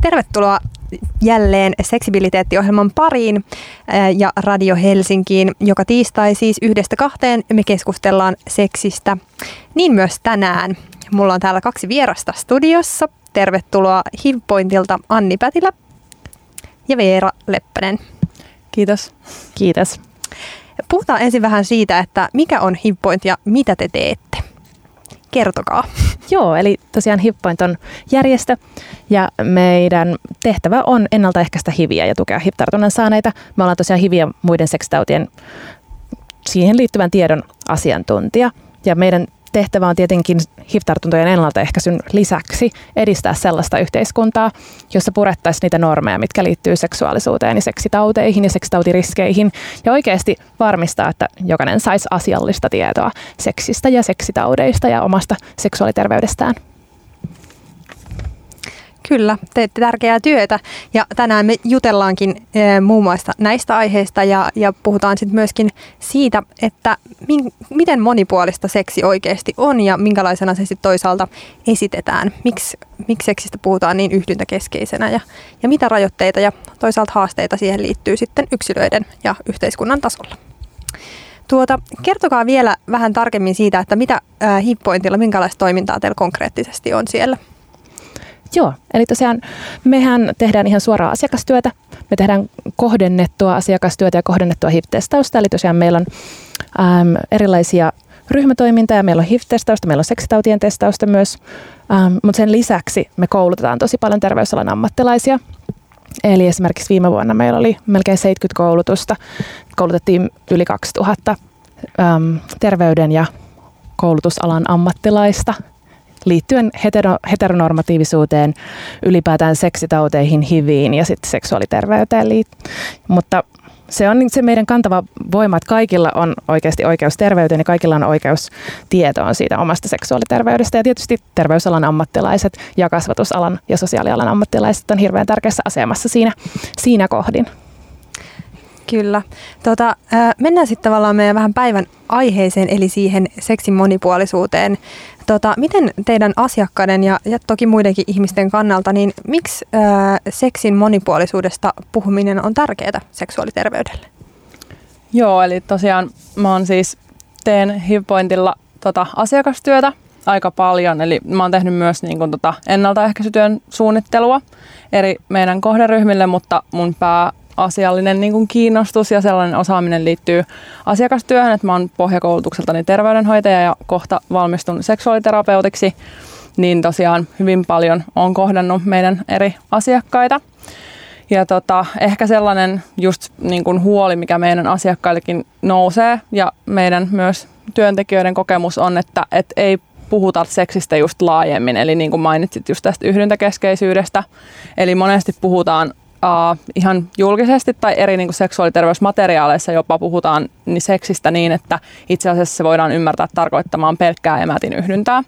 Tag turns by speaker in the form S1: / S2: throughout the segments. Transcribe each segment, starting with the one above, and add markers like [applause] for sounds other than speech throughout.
S1: Tervetuloa jälleen seksibiliteettiohjelman pariin ja Radio Helsinkiin. Joka tiistai siis yhdestä kahteen me keskustellaan seksistä. Niin myös tänään. Mulla on täällä kaksi vierasta studiossa. Tervetuloa Hivpointilta Anni Pätilä ja Veera Leppänen.
S2: Kiitos.
S3: Kiitos.
S1: Puhutaan ensin vähän siitä, että mikä on Hivpoint ja mitä te teette. Kertokaa. [laughs]
S3: Joo, eli tosiaan HIVPoint on järjestö ja meidän tehtävä on ennaltaehkäistä hiviä ja tukea HIV-tartunnan saaneita. Me ollaan tosiaan hiviä muiden seksitautien siihen liittyvän tiedon asiantuntija. Ja meidän tehtävä on tietenkin HIV-tartuntojen ennaltaehkäisyn lisäksi edistää sellaista yhteiskuntaa, jossa purettaisiin niitä normeja, mitkä liittyy seksuaalisuuteen ja seksitauteihin ja seksitautiriskeihin ja oikeasti varmistaa, että jokainen saisi asiallista tietoa seksistä ja seksitaudeista ja omasta seksuaaliterveydestään.
S1: Kyllä, teette tärkeää työtä ja tänään me jutellaankin e, muun muassa näistä aiheista ja, ja puhutaan sitten myöskin siitä, että min, miten monipuolista seksi oikeasti on ja minkälaisena se sitten toisaalta esitetään. Miks, miksi seksistä puhutaan niin yhdyntäkeskeisenä ja, ja mitä rajoitteita ja toisaalta haasteita siihen liittyy sitten yksilöiden ja yhteiskunnan tasolla. Tuota, kertokaa vielä vähän tarkemmin siitä, että mitä Hippointilla, minkälaista toimintaa teillä konkreettisesti on siellä?
S3: Joo, eli tosiaan mehän tehdään ihan suoraa asiakastyötä. Me tehdään kohdennettua asiakastyötä ja kohdennettua HIV-testausta. Eli tosiaan meillä on äm, erilaisia ryhmätoimintaa, meillä on HIV-testausta, meillä on seksitautien testausta myös. Ähm, mutta sen lisäksi me koulutetaan tosi paljon terveysalan ammattilaisia. Eli esimerkiksi viime vuonna meillä oli melkein 70 koulutusta. Koulutettiin yli 2000 äm, terveyden ja koulutusalan ammattilaista liittyen hetero, heteronormatiivisuuteen, ylipäätään seksitauteihin, hiviin ja sitten seksuaaliterveyteen. Mutta se on se meidän kantava voima, että kaikilla on oikeasti oikeus terveyteen ja kaikilla on oikeus tietoon siitä omasta seksuaaliterveydestä. Ja tietysti terveysalan ammattilaiset ja kasvatusalan ja sosiaalialan ammattilaiset on hirveän tärkeässä asemassa siinä, siinä kohdin.
S1: Kyllä. Tota, mennään sitten tavallaan meidän vähän päivän aiheeseen, eli siihen seksin monipuolisuuteen. Tota, miten teidän asiakkaiden ja, ja toki muidenkin ihmisten kannalta, niin miksi ää, seksin monipuolisuudesta puhuminen on tärkeää seksuaaliterveydelle?
S2: Joo, eli tosiaan mä oon siis teen HIVPointilla tota, asiakastyötä aika paljon, eli mä oon tehnyt myös niin kun, tota, ennaltaehkäisytyön suunnittelua eri meidän kohderyhmille, mutta mun pää asiallinen niin kuin kiinnostus ja sellainen osaaminen liittyy asiakastyöhön, että mä oon pohjakoulutukseltani terveydenhoitaja ja kohta valmistun seksuaaliterapeutiksi, niin tosiaan hyvin paljon on kohdannut meidän eri asiakkaita. Ja tota, ehkä sellainen just niin kuin huoli, mikä meidän asiakkaillekin nousee ja meidän myös työntekijöiden kokemus on, että, että ei puhuta seksistä just laajemmin. Eli niin kuin mainitsit just tästä yhdyntäkeskeisyydestä. Eli monesti puhutaan uh, ihan julkisesti tai eri niin kuin seksuaaliterveysmateriaaleissa jopa puhutaan niin seksistä niin, että itse asiassa se voidaan ymmärtää tarkoittamaan pelkkää emätin yhdyntää.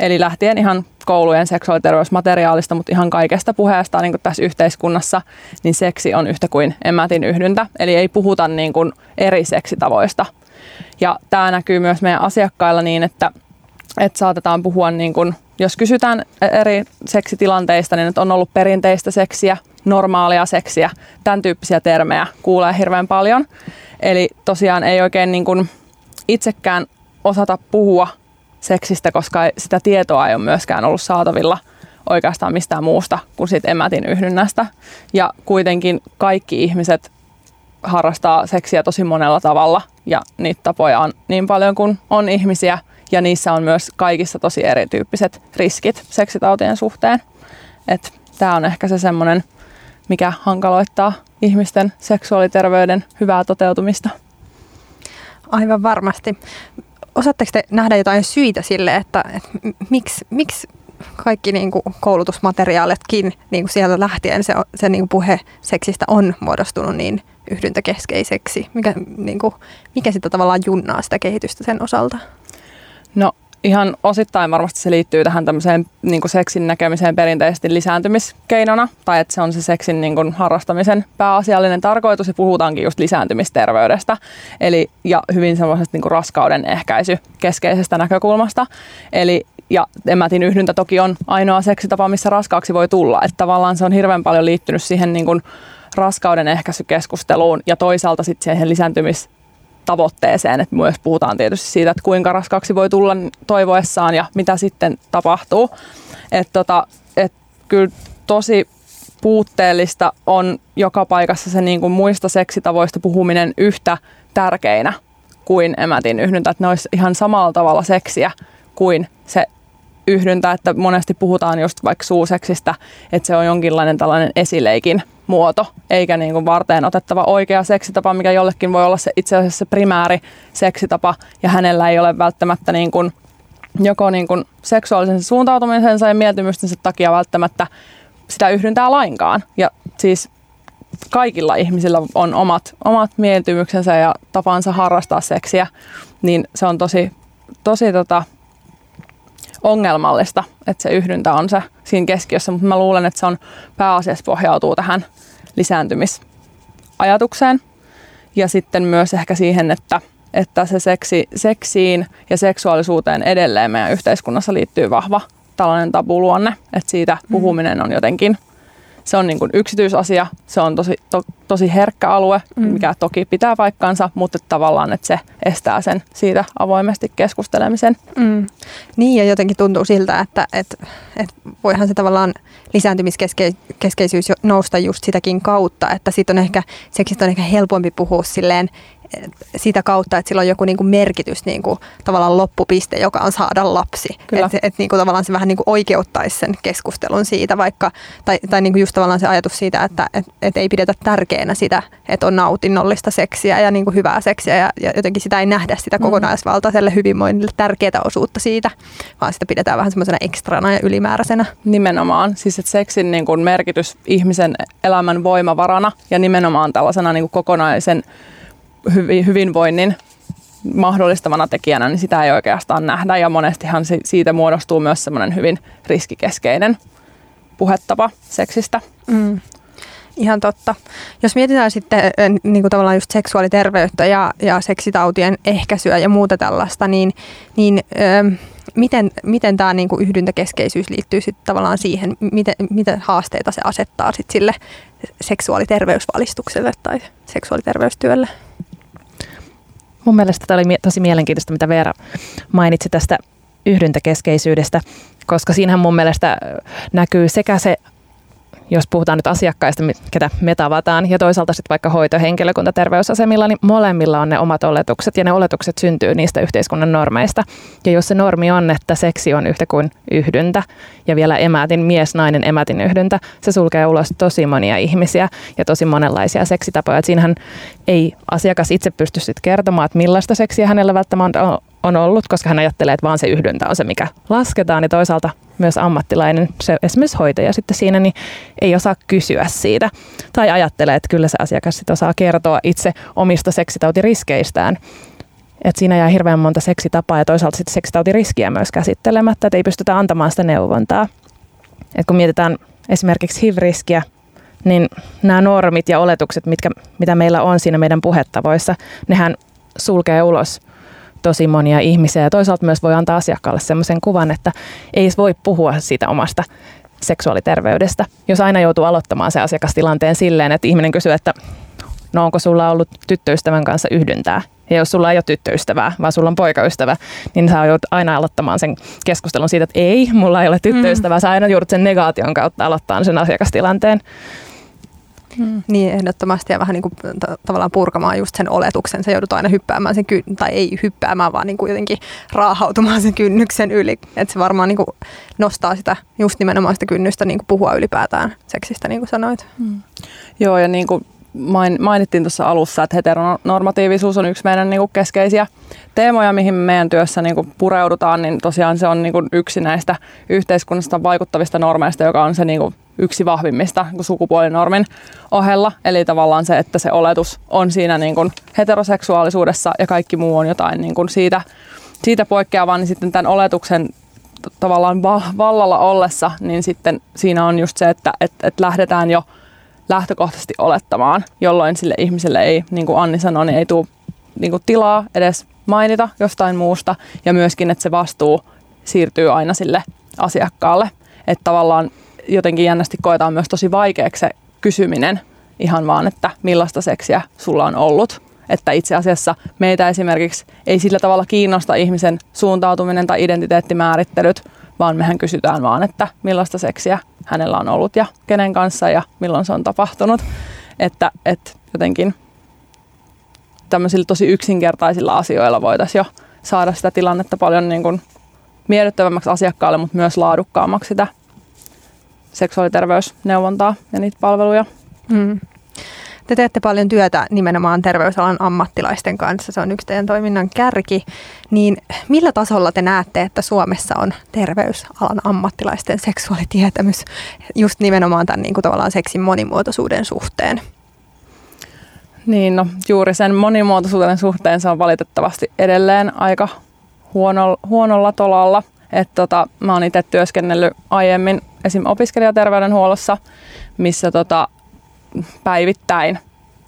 S2: Eli lähtien ihan koulujen seksuaaliterveysmateriaalista, mutta ihan kaikesta puheesta niin kuin tässä yhteiskunnassa, niin seksi on yhtä kuin emätin yhdyntä. Eli ei puhuta niin kuin eri seksitavoista. Ja tämä näkyy myös meidän asiakkailla niin, että, että saatetaan puhua niin kuin jos kysytään eri seksitilanteista, niin on ollut perinteistä seksiä, normaalia seksiä, tämän tyyppisiä termejä kuulee hirveän paljon. Eli tosiaan ei oikein niin kuin itsekään osata puhua seksistä, koska sitä tietoa ei ole myöskään ollut saatavilla oikeastaan mistään muusta kuin siitä emätin yhdynnästä. Ja kuitenkin kaikki ihmiset harrastaa seksiä tosi monella tavalla ja niitä tapoja on niin paljon kuin on ihmisiä – ja niissä on myös kaikissa tosi erityyppiset riskit seksitautien suhteen. Tämä on ehkä se semmoinen, mikä hankaloittaa ihmisten seksuaaliterveyden hyvää toteutumista.
S1: Aivan varmasti. Osaatteko te nähdä jotain syitä sille, että, että miksi, miksi kaikki niin kuin koulutusmateriaaletkin niin kuin sieltä lähtien se, se niin kuin puhe seksistä on muodostunut niin yhdyntäkeskeiseksi? Mikä, niin kuin, mikä sitä tavallaan junnaa sitä kehitystä sen osalta?
S2: No ihan osittain varmasti se liittyy tähän tämmöiseen niin kuin seksin näkemiseen perinteisesti lisääntymiskeinona, tai että se on se seksin niin kuin harrastamisen pääasiallinen tarkoitus, ja puhutaankin just lisääntymisterveydestä, eli ja hyvin semmoisesta niin kuin raskauden ehkäisy keskeisestä näkökulmasta. Eli ja emätin yhdyntä toki on ainoa seksitapa, missä raskaaksi voi tulla, että tavallaan se on hirveän paljon liittynyt siihen niin kuin raskauden ehkäisykeskusteluun ja toisaalta sitten siihen lisääntymis tavoitteeseen, että myös puhutaan tietysti siitä, että kuinka raskaaksi voi tulla toivoessaan ja mitä sitten tapahtuu. Että tota, et kyllä tosi puutteellista on joka paikassa se niin kuin muista seksitavoista puhuminen yhtä tärkeinä kuin emätin yhdyntä, että ne olisi ihan samalla tavalla seksiä kuin se yhdyntä, että monesti puhutaan just vaikka suuseksistä, että se on jonkinlainen tällainen esileikin muoto, eikä niin kuin varteen otettava oikea seksitapa, mikä jollekin voi olla se itse asiassa se primääri seksitapa, ja hänellä ei ole välttämättä niin kuin, joko niin kuin seksuaalisen suuntautumisensa ja mieltymystensä takia välttämättä sitä yhdyntää lainkaan. Ja siis kaikilla ihmisillä on omat, omat mieltymyksensä ja tapansa harrastaa seksiä, niin se on tosi, tosi tota, ongelmallista, että se yhdyntä on se siinä keskiössä, mutta mä luulen, että se on pääasiassa pohjautuu tähän lisääntymisajatukseen ja sitten myös ehkä siihen, että, että se seksi, seksiin ja seksuaalisuuteen edelleen meidän yhteiskunnassa liittyy vahva tällainen tabuluonne, että siitä mm. puhuminen on jotenkin – se on niin kuin yksityisasia, se on tosi, to, tosi herkkä alue, mm. mikä toki pitää paikkansa, mutta tavallaan, että se estää sen siitä avoimesti keskustelemisen. Mm.
S1: Niin ja jotenkin tuntuu siltä, että, että, että voihan se tavallaan lisääntymiskeskeisyys nousta just sitäkin kautta, että siitä on ehkä, seksistä on ehkä helpompi puhua silleen sitä kautta, että sillä on joku niinku merkitys niinku, tavallaan loppupiste, joka on saada lapsi. Että et, niinku, tavallaan se vähän niinku oikeuttaisi sen keskustelun siitä vaikka, tai, tai niinku just tavallaan se ajatus siitä, että et, et ei pidetä tärkeänä sitä, että on nautinnollista seksiä ja niinku hyvää seksiä ja, ja jotenkin sitä ei nähdä sitä mm. kokonaisvaltaiselle hyvinvoinnille tärkeää osuutta siitä, vaan sitä pidetään vähän semmoisena ekstrana ja ylimääräisenä.
S2: Nimenomaan, siis että seksin niinku merkitys ihmisen elämän voimavarana ja nimenomaan tällaisena niinku kokonaisen hyvinvoinnin mahdollistavana tekijänä, niin sitä ei oikeastaan nähdä ja monestihan siitä muodostuu myös semmoinen hyvin riskikeskeinen puhetapa seksistä. Mm.
S1: Ihan totta. Jos mietitään sitten niin kuin tavallaan just seksuaaliterveyttä ja, ja seksitautien ehkäisyä ja muuta tällaista, niin, niin ö, miten, miten tämä niin kuin yhdyntäkeskeisyys liittyy sitten tavallaan siihen, miten, miten haasteita se asettaa sit sille seksuaaliterveysvalistukselle tai seksuaaliterveystyölle?
S3: Mun mielestä tämä oli tosi mielenkiintoista, mitä Veera mainitsi tästä yhdyntäkeskeisyydestä, koska siinähän mun mielestä näkyy sekä se jos puhutaan nyt asiakkaista, ketä me tavataan, ja toisaalta sitten vaikka hoitohenkilökunta terveysasemilla, niin molemmilla on ne omat oletukset, ja ne oletukset syntyy niistä yhteiskunnan normeista. Ja jos se normi on, että seksi on yhtä kuin yhdyntä, ja vielä emätin, mies-nainen emätin yhdyntä, se sulkee ulos tosi monia ihmisiä ja tosi monenlaisia seksitapoja. Et siinähän ei asiakas itse pysty sitten kertomaan, että millaista seksiä hänellä välttämättä on ollut, koska hän ajattelee, että vaan se yhdyntä on se, mikä lasketaan. Ja toisaalta myös ammattilainen, se esimerkiksi hoitaja sitten siinä, niin ei osaa kysyä siitä. Tai ajattelee, että kyllä se asiakas sitten osaa kertoa itse omista seksitautiriskeistään. Et siinä jää hirveän monta seksitapaa ja toisaalta sitten seksitautiriskiä myös käsittelemättä, että ei pystytä antamaan sitä neuvontaa. Et kun mietitään esimerkiksi HIV-riskiä, niin nämä normit ja oletukset, mitkä, mitä meillä on siinä meidän puhetavoissa, nehän sulkee ulos – tosi monia ihmisiä ja toisaalta myös voi antaa asiakkaalle sellaisen kuvan, että ei voi puhua siitä omasta seksuaaliterveydestä. Jos aina joutuu aloittamaan se asiakastilanteen silleen, että ihminen kysyy, että no onko sulla ollut tyttöystävän kanssa yhdyntää? Ja jos sulla ei ole tyttöystävää, vaan sulla on poikaystävä, niin sä joudut aina aloittamaan sen keskustelun siitä, että ei, mulla ei ole tyttöystävää. Mm. Sä aina joudut sen negaation kautta aloittamaan sen asiakastilanteen.
S1: Mm. Niin ehdottomasti ja vähän niin kuin t- tavallaan purkamaan just sen oletuksen. Se joudut aina hyppäämään sen, ky- tai ei hyppäämään, vaan niin kuin jotenkin raahautumaan sen kynnyksen yli. Että se varmaan niin kuin nostaa sitä just nimenomaan sitä kynnystä niin kuin puhua ylipäätään seksistä, niin kuin sanoit. Mm.
S2: Joo, ja niin kuin mainittiin tuossa alussa, että heteronormatiivisuus on yksi meidän niin kuin keskeisiä teemoja, mihin meidän työssä niin kuin pureudutaan, niin tosiaan se on niin kuin yksi näistä yhteiskunnasta vaikuttavista normeista, joka on se niin kuin yksi vahvimmista niin sukupuolinormin ohella. Eli tavallaan se, että se oletus on siinä niin kuin heteroseksuaalisuudessa ja kaikki muu on jotain niin kuin siitä siitä poikkeavaa, niin sitten tämän oletuksen tavallaan vallalla ollessa, niin sitten siinä on just se, että et, et lähdetään jo lähtökohtaisesti olettamaan, jolloin sille ihmiselle ei, niin kuin Anni sanoi, niin ei tule niin kuin tilaa edes mainita jostain muusta ja myöskin, että se vastuu siirtyy aina sille asiakkaalle. Että tavallaan jotenkin jännästi koetaan myös tosi vaikeaksi se kysyminen ihan vaan, että millaista seksiä sulla on ollut. Että itse asiassa meitä esimerkiksi ei sillä tavalla kiinnosta ihmisen suuntautuminen tai identiteettimäärittelyt, vaan mehän kysytään vaan, että millaista seksiä hänellä on ollut ja kenen kanssa ja milloin se on tapahtunut. Että, että jotenkin tämmöisillä tosi yksinkertaisilla asioilla voitaisiin jo saada sitä tilannetta paljon niin kuin miellyttävämmäksi asiakkaalle, mutta myös laadukkaammaksi sitä seksuaaliterveysneuvontaa ja niitä palveluja. Mm.
S1: Te teette paljon työtä nimenomaan terveysalan ammattilaisten kanssa, se on yksi teidän toiminnan kärki. Niin millä tasolla te näette, että Suomessa on terveysalan ammattilaisten seksuaalitietämys just nimenomaan tämän niin kuin tavallaan seksin monimuotoisuuden suhteen?
S2: Niin, no juuri sen monimuotoisuuden suhteen se on valitettavasti edelleen aika huono, huonolla tolalla. että tota, mä oon itse työskennellyt aiemmin esim. opiskelijaterveydenhuollossa, missä tota, päivittäin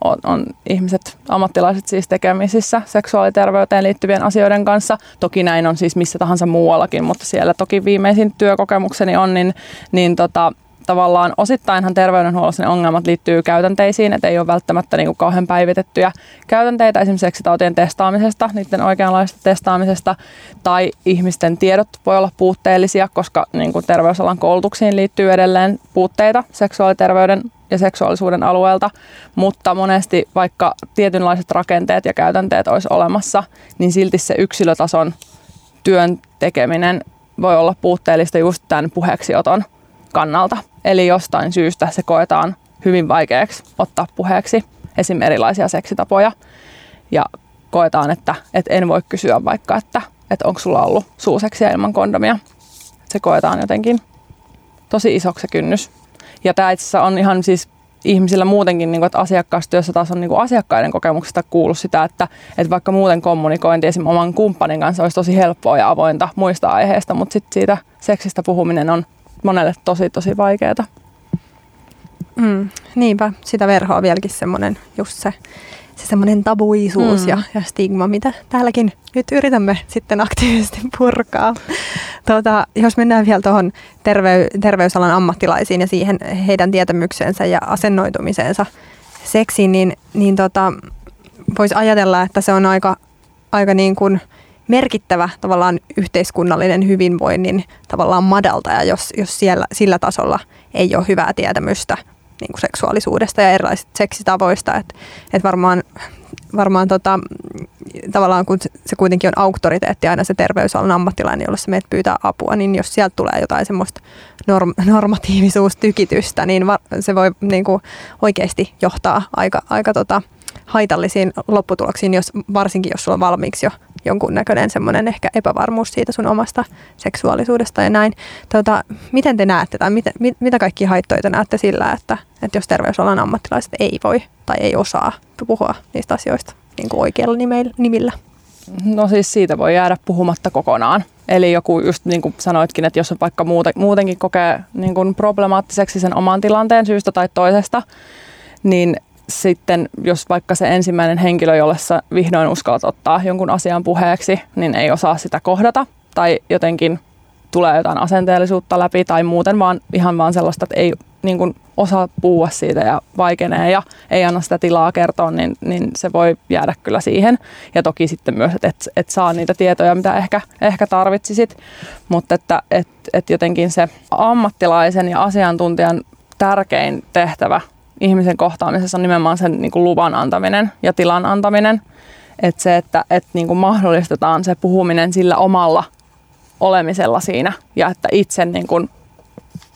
S2: on, on ihmiset, ammattilaiset siis tekemisissä seksuaaliterveyteen liittyvien asioiden kanssa. Toki näin on siis missä tahansa muuallakin, mutta siellä toki viimeisin työkokemukseni on, niin, niin tota, tavallaan osittainhan terveydenhuollossa ne ongelmat liittyy käytänteisiin, että ei ole välttämättä niin kuin kauhean päivitettyjä käytänteitä esimerkiksi seksitautien testaamisesta, niiden oikeanlaista testaamisesta, tai ihmisten tiedot voi olla puutteellisia, koska niin kuin terveysalan koulutuksiin liittyy edelleen puutteita seksuaaliterveyden ja seksuaalisuuden alueelta, mutta monesti vaikka tietynlaiset rakenteet ja käytänteet olisi olemassa, niin silti se yksilötason työn tekeminen voi olla puutteellista just tämän puheeksioton kannalta. Eli jostain syystä se koetaan hyvin vaikeaksi ottaa puheeksi esim. erilaisia seksitapoja. Ja koetaan, että, että en voi kysyä vaikka, että, että onko sulla ollut suuseksiä ilman kondomia. Se koetaan jotenkin tosi isoksi se kynnys. Ja tämä itse asiassa on ihan siis ihmisillä muutenkin, niin kuin, että asiakastyössä taas on niin kuin asiakkaiden kokemuksesta kuullut sitä, että, että vaikka muuten kommunikointi esimerkiksi oman kumppanin kanssa olisi tosi helppoa ja avointa muista aiheista, mutta sitten siitä seksistä puhuminen on monelle tosi tosi vaikeaa.
S1: Mm, niinpä, sitä verhoa vieläkin semmoinen just se, se semmoinen tabuisuus mm. ja, ja stigma, mitä täälläkin nyt yritämme sitten aktiivisesti purkaa. Tuota, jos mennään vielä tuohon tervey, terveysalan ammattilaisiin ja siihen heidän tietämykseensä ja asennoitumiseensa seksiin, niin, niin tota, voisi ajatella, että se on aika, aika niin kuin – merkittävä tavallaan yhteiskunnallinen hyvinvoinnin tavallaan madaltaja, jos, jos siellä, sillä tasolla ei ole hyvää tietämystä niin kuin seksuaalisuudesta ja erilaisista seksitavoista. Et, et varmaan varmaan tota, tavallaan kun se kuitenkin on auktoriteetti aina se terveysalan ammattilainen, jolle se meidät pyytää apua, niin jos sieltä tulee jotain semmoista norm- normatiivisuustykitystä, niin se voi niin kuin oikeasti johtaa aika, aika tota, haitallisiin lopputuloksiin, jos, varsinkin jos sulla on valmiiksi jo jonkunnäköinen semmoinen ehkä epävarmuus siitä sun omasta seksuaalisuudesta ja näin. Tota, miten te näette tai mit, mit, mitä kaikki haittoja te näette sillä, että, että jos terveysalan ammattilaiset ei voi tai ei osaa puhua niistä asioista niin kuin oikealla nimillä?
S2: No siis siitä voi jäädä puhumatta kokonaan. Eli joku just niin kuin sanoitkin, että jos on vaikka muutenkin kokee niin kuin problemaattiseksi sen oman tilanteen syystä tai toisesta, niin sitten jos vaikka se ensimmäinen henkilö, jolle sä vihdoin uskallat ottaa jonkun asian puheeksi, niin ei osaa sitä kohdata tai jotenkin tulee jotain asenteellisuutta läpi tai muuten vaan ihan vaan sellaista, että ei niin kuin osaa puhua siitä ja vaikenee ja ei anna sitä tilaa kertoa, niin, niin se voi jäädä kyllä siihen. Ja toki sitten myös, että et, et saa niitä tietoja, mitä ehkä, ehkä tarvitsisit, mutta että et, et jotenkin se ammattilaisen ja asiantuntijan tärkein tehtävä ihmisen kohtaamisessa on nimenomaan sen niin kuin luvan antaminen ja tilan antaminen. Että se, että, että niin kuin mahdollistetaan se puhuminen sillä omalla olemisella siinä ja että itse niin kuin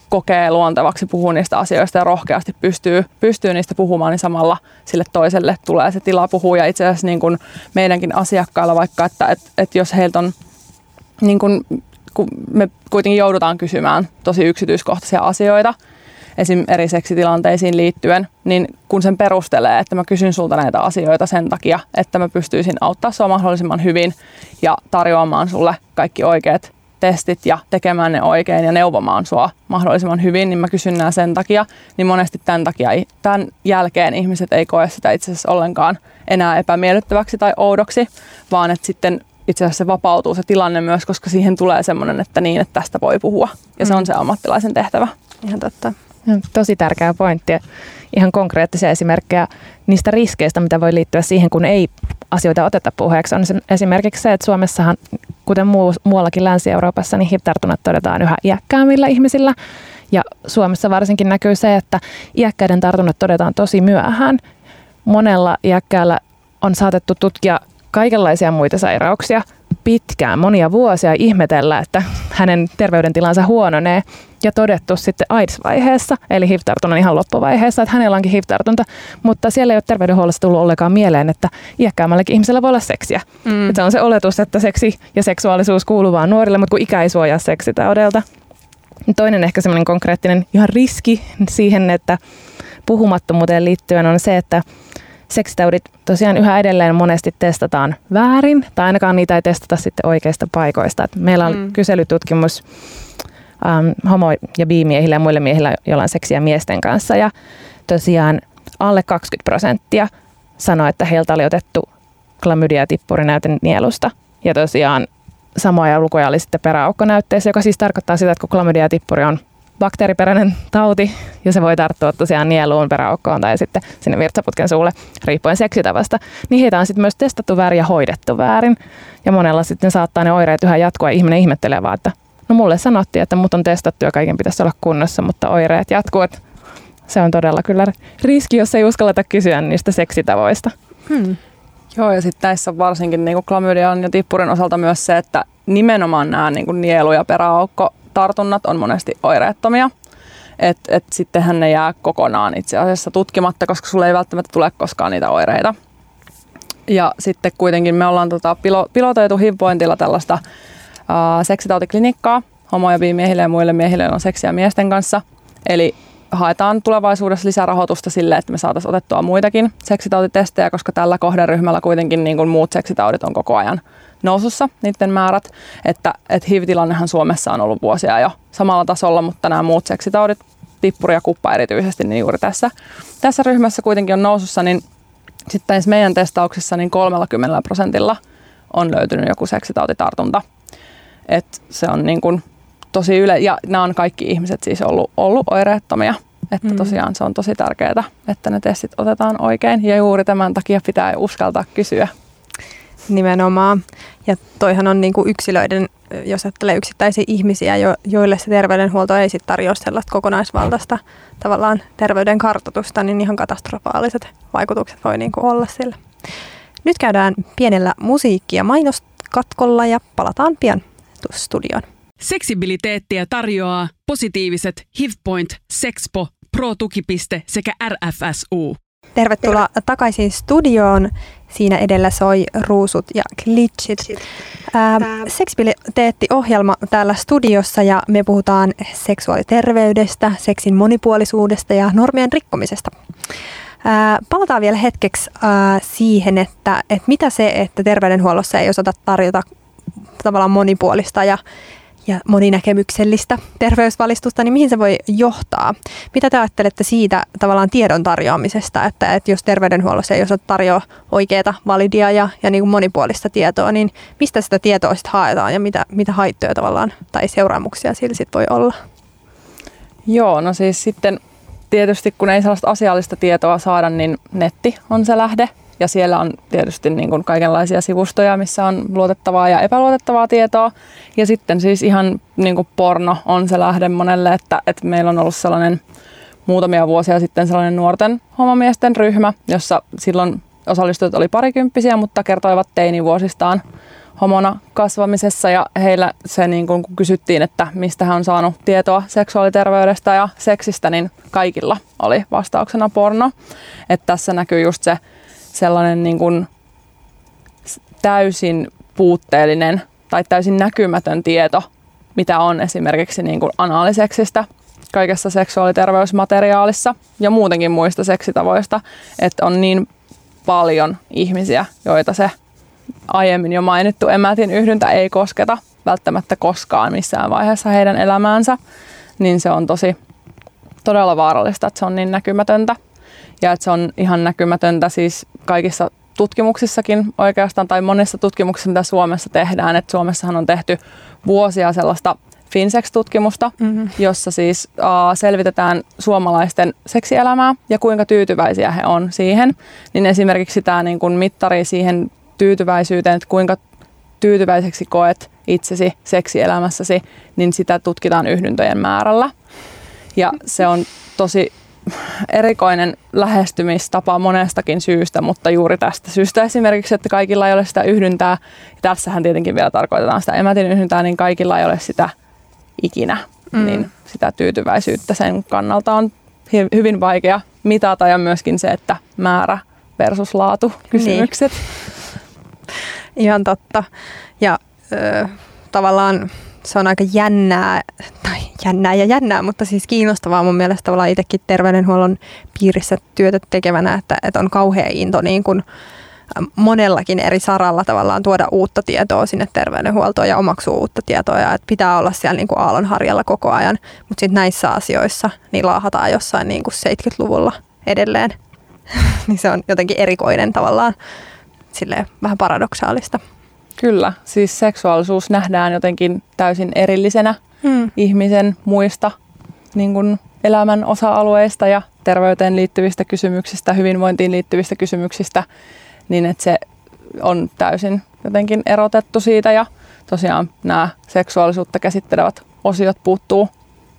S2: kokee luontevaksi puhua niistä asioista ja rohkeasti pystyy, pystyy niistä puhumaan, niin samalla sille toiselle tulee se tila puhua. Ja itse asiassa niin kuin meidänkin asiakkailla vaikka, että, että, että jos heiltä on, niin kuin, kun me kuitenkin joudutaan kysymään tosi yksityiskohtaisia asioita, esim. eri seksitilanteisiin liittyen, niin kun sen perustelee, että mä kysyn sulta näitä asioita sen takia, että mä pystyisin auttaa sua mahdollisimman hyvin ja tarjoamaan sulle kaikki oikeat testit ja tekemään ne oikein ja neuvomaan sua mahdollisimman hyvin, niin mä kysyn nämä sen takia, niin monesti tämän takia, tämän jälkeen ihmiset ei koe sitä itse asiassa ollenkaan enää epämiellyttäväksi tai oudoksi, vaan että sitten itse asiassa se vapautuu se tilanne myös, koska siihen tulee semmoinen, että niin, että tästä voi puhua. Ja se on mm. se ammattilaisen tehtävä.
S1: Ihan totta.
S3: Tosi tärkeä pointti. Ihan konkreettisia esimerkkejä niistä riskeistä, mitä voi liittyä siihen, kun ei asioita oteta puheeksi. On esimerkiksi se, että Suomessahan, kuten muu, muuallakin Länsi-Euroopassa, niin HIV-tartunnat todetaan yhä iäkkäämmillä ihmisillä. Ja Suomessa varsinkin näkyy se, että iäkkäiden tartunnat todetaan tosi myöhään. Monella iäkkäällä on saatettu tutkia kaikenlaisia muita sairauksia pitkään, monia vuosia ihmetellä, että hänen terveydentilansa huononee ja todettu sitten AIDS-vaiheessa, eli HIV-tartunnan ihan loppuvaiheessa, että hänellä onkin HIV-tartunta, mutta siellä ei ole terveydenhuollossa tullut ollenkaan mieleen, että iäkkäämmälläkin ihmisellä voi olla seksiä. Mm. se on se oletus, että seksi ja seksuaalisuus kuuluu vain nuorille, mutta kun ikä ei suojaa seksitaudelta. Toinen ehkä semmoinen konkreettinen ihan riski siihen, että puhumattomuuteen liittyen on se, että seksitaudit tosiaan yhä edelleen monesti testataan väärin, tai ainakaan niitä ei testata sitten oikeista paikoista. Et meillä on mm. kyselytutkimus ähm, homo- ja biimiehillä ja muille miehillä, joilla on seksiä miesten kanssa, ja tosiaan alle 20 prosenttia sanoi, että heiltä oli otettu klamydia-tippurinäyte nielusta. Ja tosiaan samoja lukuja oli sitten peräaukkonäytteissä, joka siis tarkoittaa sitä, että kun klamydia-tippuri on bakteeriperäinen tauti ja se voi tarttua tosiaan nieluun, peräaukkoon tai sitten sinne virtsaputken suulle riippuen seksitavasta, niin heitä on sitten myös testattu väärin ja hoidettu väärin. Ja monella sitten saattaa ne oireet yhä jatkua ja ihminen ihmettelee vaan, että no mulle sanottiin, että mut on testattu ja kaiken pitäisi olla kunnossa, mutta oireet jatkuu. Se on todella kyllä riski, jos ei uskalleta kysyä niistä seksitavoista. Hmm.
S2: Joo, ja sitten näissä varsinkin niin klamydian ja tippurin osalta myös se, että nimenomaan nämä niin nielu- ja peräaukko tartunnat on monesti oireettomia. Että et sittenhän ne jää kokonaan itse asiassa tutkimatta, koska sulle ei välttämättä tule koskaan niitä oireita. Ja sitten kuitenkin me ollaan tota pilo, pilotoitu hivpointilla tällaista ää, seksitautiklinikkaa homo- ja miehille ja muille miehille, on seksiä miesten kanssa. Eli haetaan tulevaisuudessa lisärahoitusta sille, että me saataisiin otettua muitakin seksitautitestejä, koska tällä kohderyhmällä kuitenkin niin kuin muut seksitaudit on koko ajan nousussa, niiden määrät. Että, että HIV-tilannehan Suomessa on ollut vuosia jo samalla tasolla, mutta nämä muut seksitaudit, tippuri ja kuppa erityisesti, niin juuri tässä, tässä ryhmässä kuitenkin on nousussa, niin sitten meidän testauksissa niin 30 prosentilla on löytynyt joku seksitautitartunta. Et se on niin kuin tosi yle, ja nämä on kaikki ihmiset siis ollut, ollut oireettomia. Että mm. tosiaan se on tosi tärkeää, että ne testit otetaan oikein ja juuri tämän takia pitää uskaltaa kysyä.
S1: Nimenomaan. Ja toihan on niin kuin yksilöiden, jos ajattelee yksittäisiä ihmisiä, jo, joille se terveydenhuolto ei sitten tarjoa sellaista kokonaisvaltaista tavallaan terveyden kartoitusta, niin ihan katastrofaaliset vaikutukset voi niin kuin olla sillä. Nyt käydään pienellä musiikki- ja mainoskatkolla ja palataan pian studioon.
S4: Seksibiliteettiä tarjoaa positiiviset HIVPoint, Sexpo, Pro-tukipiste sekä RFSU.
S1: Tervetuloa takaisin studioon. Siinä edellä soi ruusut ja glitchit. Seksibiliteetti-ohjelma täällä studiossa ja me puhutaan seksuaaliterveydestä, seksin monipuolisuudesta ja normien rikkomisesta. Ää, palataan vielä hetkeksi ää, siihen, että, että mitä se, että terveydenhuollossa ei osata tarjota tavallaan monipuolista ja ja moninäkemyksellistä terveysvalistusta, niin mihin se voi johtaa? Mitä te ajattelette siitä tavallaan tiedon tarjoamisesta, että, että jos terveydenhuollossa ei osaa tarjoa oikeaa, validia ja, ja niin kuin monipuolista tietoa, niin mistä sitä tietoa sitten haetaan ja mitä, mitä haittoja tavallaan tai seuraamuksia sillä sitten voi olla?
S2: Joo, no siis sitten tietysti kun ei sellaista asiallista tietoa saada, niin netti on se lähde. Ja siellä on tietysti niin kuin kaikenlaisia sivustoja, missä on luotettavaa ja epäluotettavaa tietoa. Ja sitten siis ihan niin kuin porno on se lähde monelle, että, että meillä on ollut sellainen muutamia vuosia sitten sellainen nuorten homomiesten ryhmä, jossa silloin osallistujat oli parikymppisiä, mutta kertoivat teinivuosistaan homona kasvamisessa ja heillä se niin kun kysyttiin, että mistä hän on saanut tietoa seksuaaliterveydestä ja seksistä, niin kaikilla oli vastauksena porno. Että tässä näkyy just se sellainen niin kuin täysin puutteellinen tai täysin näkymätön tieto, mitä on esimerkiksi niin kuin anaaliseksistä kaikessa seksuaaliterveysmateriaalissa ja muutenkin muista seksitavoista, että on niin paljon ihmisiä, joita se aiemmin jo mainittu emätin yhdyntä ei kosketa välttämättä koskaan missään vaiheessa heidän elämäänsä, niin se on tosi todella vaarallista, että se on niin näkymätöntä. Ja että se on ihan näkymätöntä siis kaikissa tutkimuksissakin oikeastaan, tai monissa tutkimuksissa, mitä Suomessa tehdään. Että Suomessahan on tehty vuosia sellaista Finsex-tutkimusta, mm-hmm. jossa siis uh, selvitetään suomalaisten seksielämää ja kuinka tyytyväisiä he on siihen. Niin esimerkiksi tämä niin kun mittari siihen tyytyväisyyteen, että kuinka tyytyväiseksi koet itsesi seksielämässäsi, niin sitä tutkitaan yhdyntöjen määrällä. Ja se on tosi erikoinen lähestymistapa monestakin syystä, mutta juuri tästä syystä esimerkiksi, että kaikilla ei ole sitä yhdyntää. Ja tässähän tietenkin vielä tarkoitetaan sitä emätin yhdyntää, niin kaikilla ei ole sitä ikinä. Mm. Niin sitä tyytyväisyyttä sen kannalta on hyvin vaikea mitata ja myöskin se, että määrä versus laatu kysymykset.
S1: Niin. Ihan totta. Ja ö, tavallaan se on aika jännää, tai jännää ja jännää, mutta siis kiinnostavaa mun mielestä tavallaan itsekin terveydenhuollon piirissä työtä tekevänä, että, että on kauhea into niin kuin monellakin eri saralla tavallaan tuoda uutta tietoa sinne terveydenhuoltoon ja omaksua uutta tietoa ja että pitää olla siellä niin kuin aallonharjalla koko ajan, mutta sitten näissä asioissa niin laahataan jossain niin kuin 70-luvulla edelleen, [laughs] niin se on jotenkin erikoinen tavallaan silleen vähän paradoksaalista.
S2: Kyllä, siis seksuaalisuus nähdään jotenkin täysin erillisenä hmm. ihmisen muista niin kuin elämän osa-alueista ja terveyteen liittyvistä kysymyksistä, hyvinvointiin liittyvistä kysymyksistä, niin että se on täysin jotenkin erotettu siitä ja tosiaan nämä seksuaalisuutta käsittelevät osiot puuttuu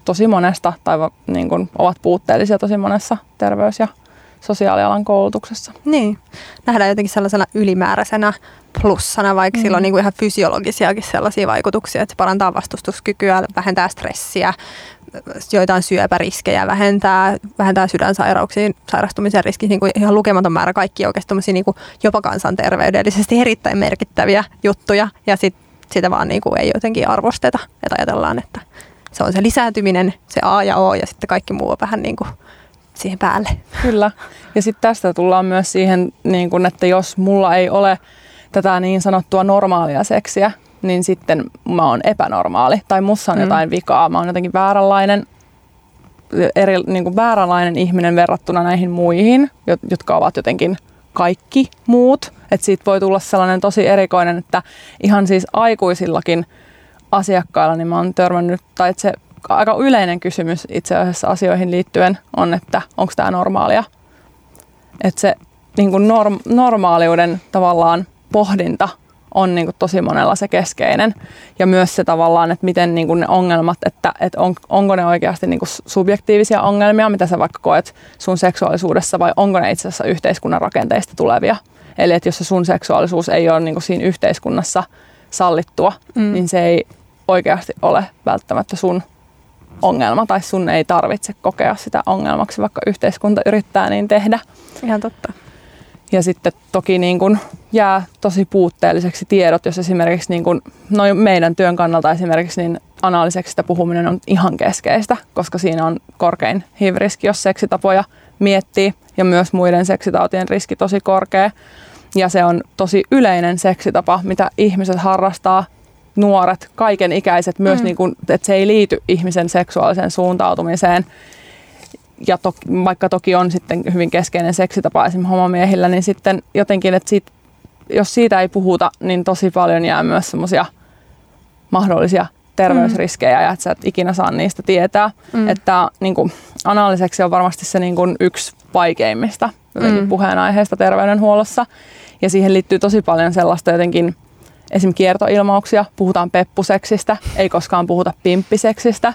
S2: tosi monesta tai niin kuin ovat puutteellisia tosi monessa terveys- ja sosiaalialan koulutuksessa.
S1: Niin, nähdään jotenkin sellaisena ylimääräisenä plussana, vaikka mm. sillä on niin kuin ihan fysiologisiakin sellaisia vaikutuksia, että se parantaa vastustuskykyä, vähentää stressiä, joitain syöpäriskejä, vähentää, vähentää sydänsairauksiin sairastumisen riski, niin kuin ihan lukematon määrä kaikki oikeasti niin kuin jopa kansanterveydellisesti erittäin merkittäviä juttuja, ja sit, sitä vaan niin kuin ei jotenkin arvosteta, että ajatellaan, että se on se lisääntyminen, se A ja O, ja sitten kaikki muu on vähän niin kuin siihen päälle.
S2: Kyllä. Ja sitten tästä tullaan myös siihen, niin kun, että jos mulla ei ole tätä niin sanottua normaalia seksiä, niin sitten mä oon epänormaali. Tai mussa on mm. jotain vikaa. Mä oon jotenkin vääränlainen, eri, niin kuin vääränlainen ihminen verrattuna näihin muihin, jotka ovat jotenkin kaikki muut. Että siitä voi tulla sellainen tosi erikoinen, että ihan siis aikuisillakin asiakkailla niin mä oon törmännyt, tai että se aika yleinen kysymys itse asiassa asioihin liittyen on, että onko tämä normaalia. Että se niin kuin norm, normaaliuden tavallaan pohdinta on niin kuin tosi monella se keskeinen. Ja myös se tavallaan, että miten niin kuin ne ongelmat, että, että on, onko ne oikeasti niin kuin subjektiivisia ongelmia, mitä sä vaikka koet sun seksuaalisuudessa, vai onko ne itse asiassa yhteiskunnan rakenteista tulevia. Eli että jos se sun seksuaalisuus ei ole niin kuin siinä yhteiskunnassa sallittua, mm. niin se ei oikeasti ole välttämättä sun ongelma tai sun ei tarvitse kokea sitä ongelmaksi, vaikka yhteiskunta yrittää niin tehdä.
S1: Ihan totta.
S2: Ja sitten toki niin kun jää tosi puutteelliseksi tiedot, jos esimerkiksi niin kun, no meidän työn kannalta esimerkiksi niin analyseksistä puhuminen on ihan keskeistä, koska siinä on korkein HIV-riski, jos seksitapoja miettii ja myös muiden seksitautien riski tosi korkea. Ja se on tosi yleinen seksitapa, mitä ihmiset harrastaa nuoret, kaiken ikäiset myös, mm. niin kuin, että se ei liity ihmisen seksuaaliseen suuntautumiseen. Ja to, vaikka toki on sitten hyvin keskeinen seksitapa esimerkiksi homomiehillä, niin sitten jotenkin, että siitä, jos siitä ei puhuta, niin tosi paljon jää myös semmoisia mahdollisia terveysriskejä mm. ja että sä et ikinä saa niistä tietää. Mm. Että niin kuin, analyseksi on varmasti se niin kuin, yksi vaikeimmista jotenkin mm. puheenaiheesta terveydenhuollossa. Ja siihen liittyy tosi paljon sellaista jotenkin esim. kiertoilmauksia, puhutaan peppuseksistä, ei koskaan puhuta pimppiseksistä.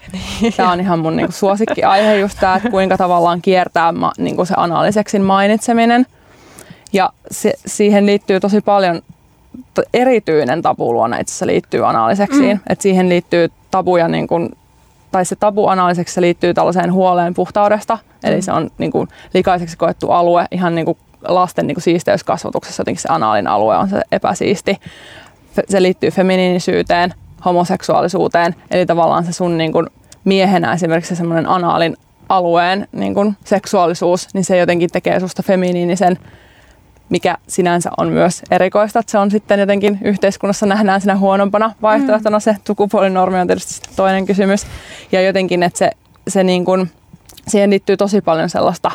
S2: Tämä on ihan mun niinku suosikkiaihe just tämä, että kuinka tavallaan kiertää ma, niinku se anaaliseksin mainitseminen. Ja se, siihen liittyy tosi paljon erityinen luona itse asiassa liittyy anaaliseksiin. Mm. Et siihen liittyy tabuja, niin kun, tai se tabu anaaliseksi liittyy tällaiseen huoleen puhtaudesta. Mm. Eli se on niin kun, likaiseksi koettu alue ihan niin kun, lasten niin siisteyskasvatuksessa jotenkin se anaalin alue on se epäsiisti se liittyy feminiinisyyteen, homoseksuaalisuuteen, eli tavallaan se sun niin kuin miehenä esimerkiksi se semmoinen anaalin alueen niin kuin seksuaalisuus, niin se jotenkin tekee susta feminiinisen, mikä sinänsä on myös erikoista, että se on sitten jotenkin yhteiskunnassa nähdään sinä huonompana vaihtoehtona. Se sukupuolinormi on tietysti toinen kysymys. Ja jotenkin, että se, se niin kuin, siihen liittyy tosi paljon sellaista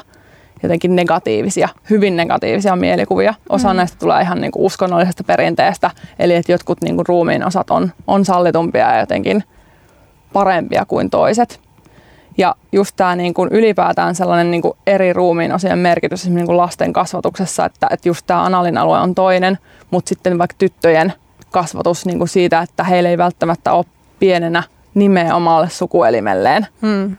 S2: jotenkin negatiivisia, hyvin negatiivisia mielikuvia. Osa mm. näistä tulee ihan niin kuin uskonnollisesta perinteestä, eli että jotkut niin kuin ruumiin osat on, on sallitumpia ja jotenkin parempia kuin toiset. Ja just tämä niin kuin ylipäätään sellainen niin kuin eri ruumiin osien merkitys niin kuin lasten kasvatuksessa, että, että just tämä analin alue on toinen, mutta sitten vaikka tyttöjen kasvatus niin kuin siitä, että heillä ei välttämättä ole pienenä nimeä omalle sukuelimelleen. Hmm.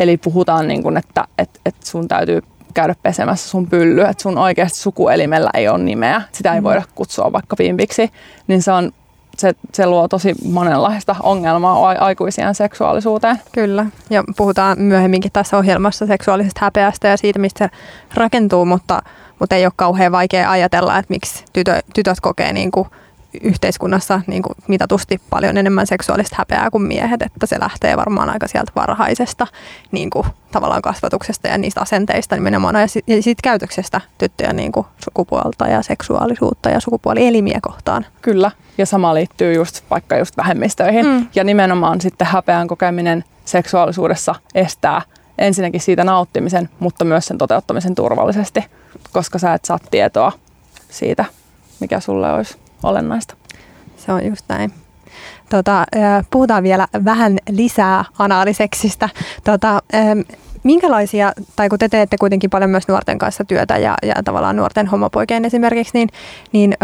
S2: Eli puhutaan, niin kuin, että, että, että sun täytyy käydä pesemässä sun pylly, että sun oikeasti sukuelimellä ei ole nimeä, sitä ei hmm. voida kutsua vaikka pimpiksi, niin se on se, se luo tosi monenlaista ongelmaa aikuisien seksuaalisuuteen.
S1: Kyllä, ja puhutaan myöhemminkin tässä ohjelmassa seksuaalisesta häpeästä ja siitä, mistä se rakentuu, mutta, mutta ei ole kauhean vaikea ajatella, että miksi tytö, tytöt kokee niin kuin yhteiskunnassa niin kuin mitatusti paljon enemmän seksuaalista häpeää kuin miehet, että se lähtee varmaan aika sieltä varhaisesta niin kuin, tavallaan kasvatuksesta ja niistä asenteista nimenomaan ja sit käytöksestä tyttöjen niin kuin, sukupuolta ja seksuaalisuutta ja sukupuolielimiä kohtaan.
S2: Kyllä, ja sama liittyy just vaikka just vähemmistöihin mm. ja nimenomaan sitten häpeän kokeminen seksuaalisuudessa estää ensinnäkin siitä nauttimisen, mutta myös sen toteuttamisen turvallisesti, koska sä et saa tietoa siitä, mikä sulle olisi olennaista.
S1: Se on just näin. Tota, puhutaan vielä vähän lisää anaaliseksistä. Tota, minkälaisia, tai kun te teette kuitenkin paljon myös nuorten kanssa työtä ja, ja tavallaan nuorten homopoikien esimerkiksi, niin, niin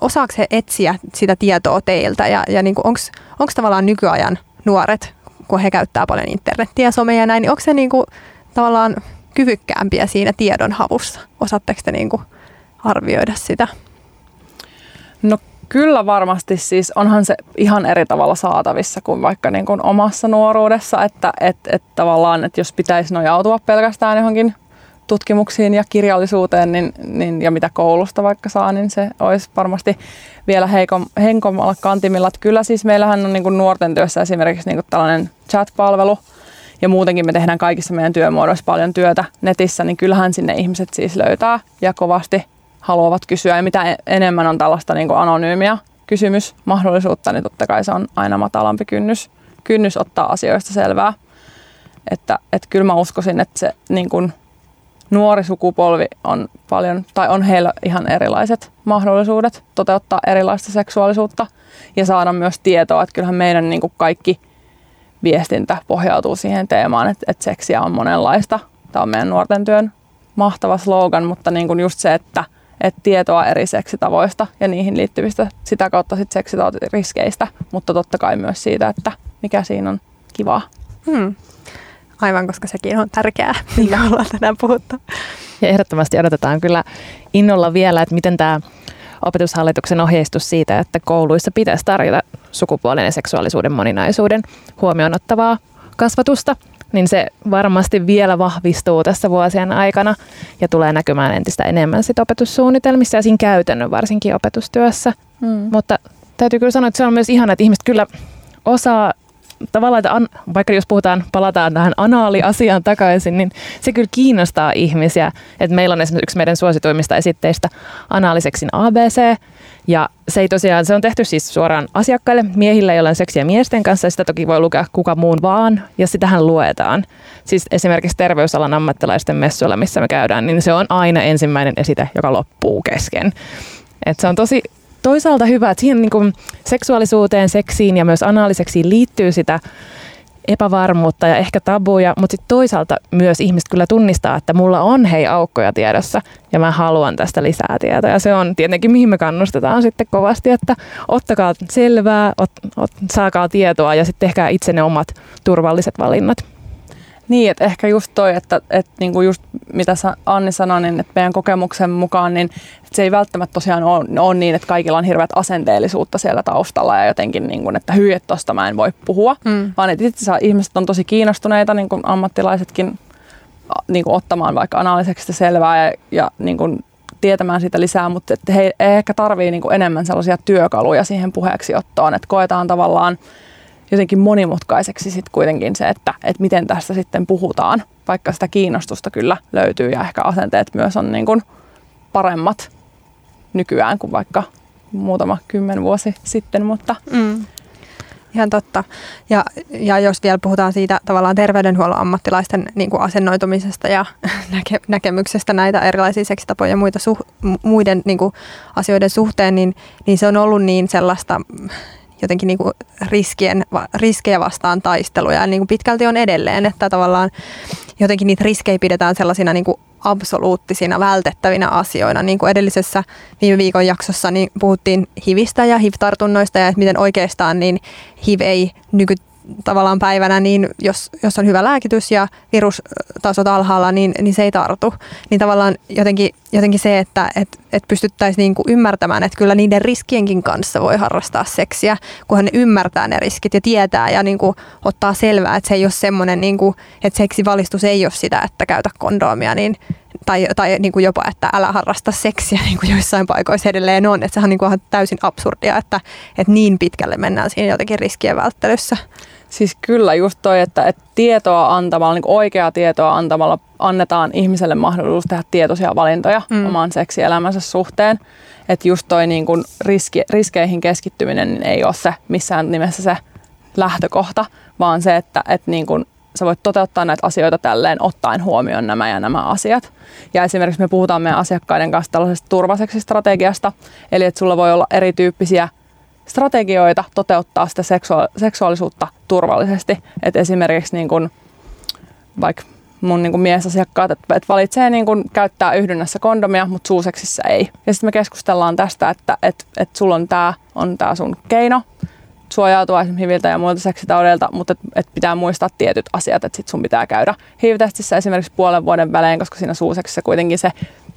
S1: osaako he etsiä sitä tietoa teiltä ja, ja niin onko tavallaan nykyajan nuoret, kun he käyttää paljon internettiä ja somea ja näin, niin onko se niin kuin, tavallaan kyvykkäämpiä siinä tiedonhavussa? Osaatteko te niin kuin arvioida sitä?
S2: No kyllä varmasti siis onhan se ihan eri tavalla saatavissa kuin vaikka niin kuin omassa nuoruudessa, että et, et tavallaan, että jos pitäisi nojautua pelkästään johonkin tutkimuksiin ja kirjallisuuteen niin, niin, ja mitä koulusta vaikka saa, niin se olisi varmasti vielä heikom, heikommalla kantimilla. Että kyllä siis meillähän on niin kuin nuorten työssä esimerkiksi niin kuin tällainen chat-palvelu, ja muutenkin me tehdään kaikissa meidän työmuodoissa paljon työtä netissä, niin kyllähän sinne ihmiset siis löytää ja kovasti haluavat kysyä. Ja mitä enemmän on tällaista niin kuin anonyymiä kysymysmahdollisuutta, niin totta kai se on aina matalampi kynnys, kynnys ottaa asioista selvää. Että, että kyllä mä uskoisin, että se niin kuin nuori sukupolvi on paljon, tai on heillä ihan erilaiset mahdollisuudet toteuttaa erilaista seksuaalisuutta ja saada myös tietoa, että kyllähän meidän niin kuin kaikki viestintä pohjautuu siihen teemaan, että, että seksiä on monenlaista. Tämä on meidän nuorten työn mahtava slogan, mutta niin kuin just se, että – että tietoa eri seksitavoista ja niihin liittyvistä sitä kautta sit seksitautiriskeistä, mutta totta kai myös siitä, että mikä siinä on kivaa. Hmm.
S1: Aivan, koska sekin on tärkeää, [laughs] millä ollaan tänään puhuttu.
S3: Ja ehdottomasti odotetaan kyllä innolla vielä, että miten tämä opetushallituksen ohjeistus siitä, että kouluissa pitäisi tarjota sukupuolen ja seksuaalisuuden moninaisuuden huomioon ottavaa kasvatusta niin se varmasti vielä vahvistuu tässä vuosien aikana ja tulee näkymään entistä enemmän sit opetussuunnitelmissa ja siinä käytännön varsinkin opetustyössä. Mm. Mutta täytyy kyllä sanoa, että se on myös ihana, että ihmiset kyllä osaa tavallaan, että an, vaikka jos puhutaan, palataan tähän anaaliasiaan takaisin, niin se kyllä kiinnostaa ihmisiä. Että meillä on esimerkiksi yksi meidän suosituimmista esitteistä anaaliseksin ABC, ja se ei tosiaan, se on tehty siis suoraan asiakkaille, miehillä, joilla on seksiä miesten kanssa, ja sitä toki voi lukea kuka muun vaan, ja sitähän luetaan. Siis esimerkiksi terveysalan ammattilaisten messuilla, missä me käydään, niin se on aina ensimmäinen esite, joka loppuu kesken. Et se on tosi toisaalta hyvä, että siihen niin kuin seksuaalisuuteen, seksiin ja myös anaaliseksiin liittyy sitä epävarmuutta ja ehkä tabuja, mutta sitten toisaalta myös ihmiset kyllä tunnistaa, että mulla on hei aukkoja tiedossa ja mä haluan tästä lisää tietoa. Ja se on tietenkin mihin me kannustetaan sitten kovasti, että ottakaa selvää, ot, ot, saakaa tietoa ja sitten tehkää itse ne omat turvalliset valinnat.
S2: Niin, että ehkä just toi, että, että niinku just mitä Anni sanoi, niin että meidän kokemuksen mukaan, niin että se ei välttämättä tosiaan ole, ole niin, että kaikilla on hirveät asenteellisuutta siellä taustalla ja jotenkin, niin kuin, että hyi, että tosta mä en voi puhua, mm. vaan että itse ihmiset on tosi kiinnostuneita, niin kuin ammattilaisetkin, niin kuin ottamaan vaikka analyseksi selvää ja, ja niin kuin tietämään siitä lisää, mutta että he ei ehkä tarvii niin kuin enemmän sellaisia työkaluja siihen puheeksi ottoon, että koetaan tavallaan jotenkin monimutkaiseksi sitten kuitenkin se, että, että miten tästä sitten puhutaan, vaikka sitä kiinnostusta kyllä löytyy ja ehkä asenteet myös on niin kuin paremmat nykyään kuin vaikka muutama kymmen vuosi sitten, mutta
S1: Mm. Ihan totta. Ja, ja jos vielä puhutaan siitä tavallaan terveydenhuollon ammattilaisten niin kuin asennoitumisesta ja [laughs] näke, näkemyksestä näitä erilaisia seksitapoja ja muita suh, muiden niin kuin asioiden suhteen, niin, niin se on ollut niin sellaista jotenkin niin kuin riskien, riskejä vastaan taisteluja ja niin kuin pitkälti on edelleen, että tavallaan jotenkin niitä riskejä pidetään sellaisina niin kuin absoluuttisina vältettävinä asioina. Niin kuin edellisessä viime viikon jaksossa niin puhuttiin HIVistä ja HIV-tartunnoista ja että miten oikeastaan niin HIV ei nyky, tavallaan päivänä, niin jos, jos on hyvä lääkitys ja virustasot alhaalla, niin, niin se ei tartu. Niin tavallaan jotenkin, jotenkin se, että et, et pystyttäisiin niinku ymmärtämään, että kyllä niiden riskienkin kanssa voi harrastaa seksiä, kunhan ne ymmärtää ne riskit ja tietää ja niinku ottaa selvää, että se ei ole semmoinen, niinku, että seksivalistus ei ole sitä, että käytä kondoomia, niin tai, tai niin kuin jopa, että älä harrasta seksiä, [laughs] niin kuin joissain paikoissa edelleen on. Että sehän on niin kuin täysin absurdia, että, että niin pitkälle mennään siinä jotenkin riskien välttelyssä.
S2: Siis kyllä just toi, että, että tietoa antamalla, niin oikeaa tietoa antamalla annetaan ihmiselle mahdollisuus tehdä tietoisia valintoja mm. oman seksielämänsä suhteen. Että just toi niin kuin riski, riskeihin keskittyminen niin ei ole se missään nimessä se lähtökohta, vaan se, että, että niin kuin sä voit toteuttaa näitä asioita tälleen ottaen huomioon nämä ja nämä asiat. Ja esimerkiksi me puhutaan meidän asiakkaiden kanssa tällaisesta turvaseksistrategiasta, eli että sulla voi olla erityyppisiä strategioita toteuttaa sitä seksua- seksuaalisuutta turvallisesti. Et esimerkiksi niin kun, vaikka mun niin kun miesasiakkaat, että et valitsee niin kun käyttää yhdynnässä kondomia, mutta suuseksissä ei. Ja sitten me keskustellaan tästä, että et, et sulla on tämä on tää sun keino suojautua esimerkiksi HIViltä ja muilta seksitaudeilta, mutta et, et pitää muistaa tietyt asiat, että sit sun pitää käydä HIV-testissä esimerkiksi puolen vuoden välein, koska siinä suuseksissä kuitenkin se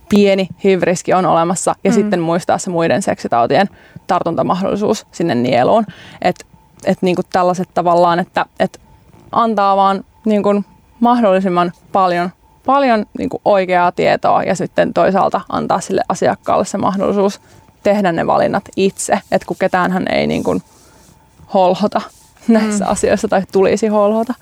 S2: pieni HIV-riski on olemassa ja mm. sitten muistaa se muiden seksitautien tartuntamahdollisuus sinne nieluun. Että et niinku tällaiset tavallaan, että et antaa vaan niinku mahdollisimman paljon, paljon niinku oikeaa tietoa ja sitten toisaalta antaa sille asiakkaalle se mahdollisuus tehdä ne valinnat itse. Että kun ketään hän ei niinku holhota näissä mm. asioissa tai tulisi holhota.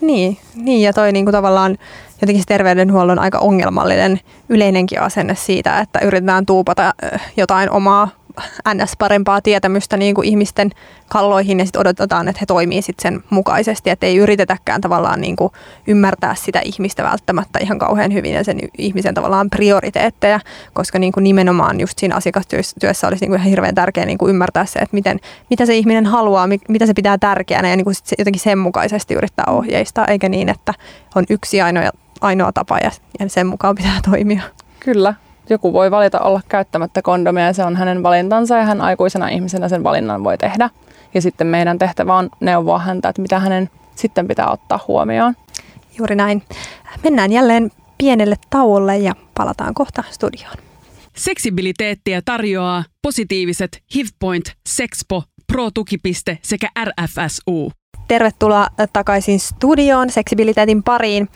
S1: Niin, niin ja toi niinku tavallaan jotenkin terveydenhuollon aika ongelmallinen yleinenkin asenne siitä, että yritetään tuupata jotain omaa ns. parempaa tietämystä niin kuin ihmisten kalloihin ja sitten odotetaan, että he toimii sit sen mukaisesti, että ei yritetäkään tavallaan niin kuin ymmärtää sitä ihmistä välttämättä ihan kauhean hyvin ja sen ihmisen tavallaan prioriteetteja, koska niin kuin nimenomaan just siinä asiakastyössä olisi niin kuin ihan hirveän tärkeää niin kuin ymmärtää se, että miten, mitä se ihminen haluaa, mitä se pitää tärkeänä ja niin kuin sit jotenkin sen mukaisesti yrittää ohjeistaa, eikä niin, että on yksi ainoa, ainoa tapa ja, ja sen mukaan pitää [laughs] toimia.
S2: Kyllä, joku voi valita olla käyttämättä kondomia ja se on hänen valintansa ja hän aikuisena ihmisenä sen valinnan voi tehdä. Ja sitten meidän tehtävä on neuvoa häntä, että mitä hänen sitten pitää ottaa huomioon.
S1: Juuri näin. Mennään jälleen pienelle tauolle ja palataan kohta studioon.
S4: Seksibiliteettiä tarjoaa positiiviset HIVPoint, Sexpo, Pro-tukipiste sekä RFSU.
S1: Tervetuloa takaisin studioon seksibiliteetin pariin.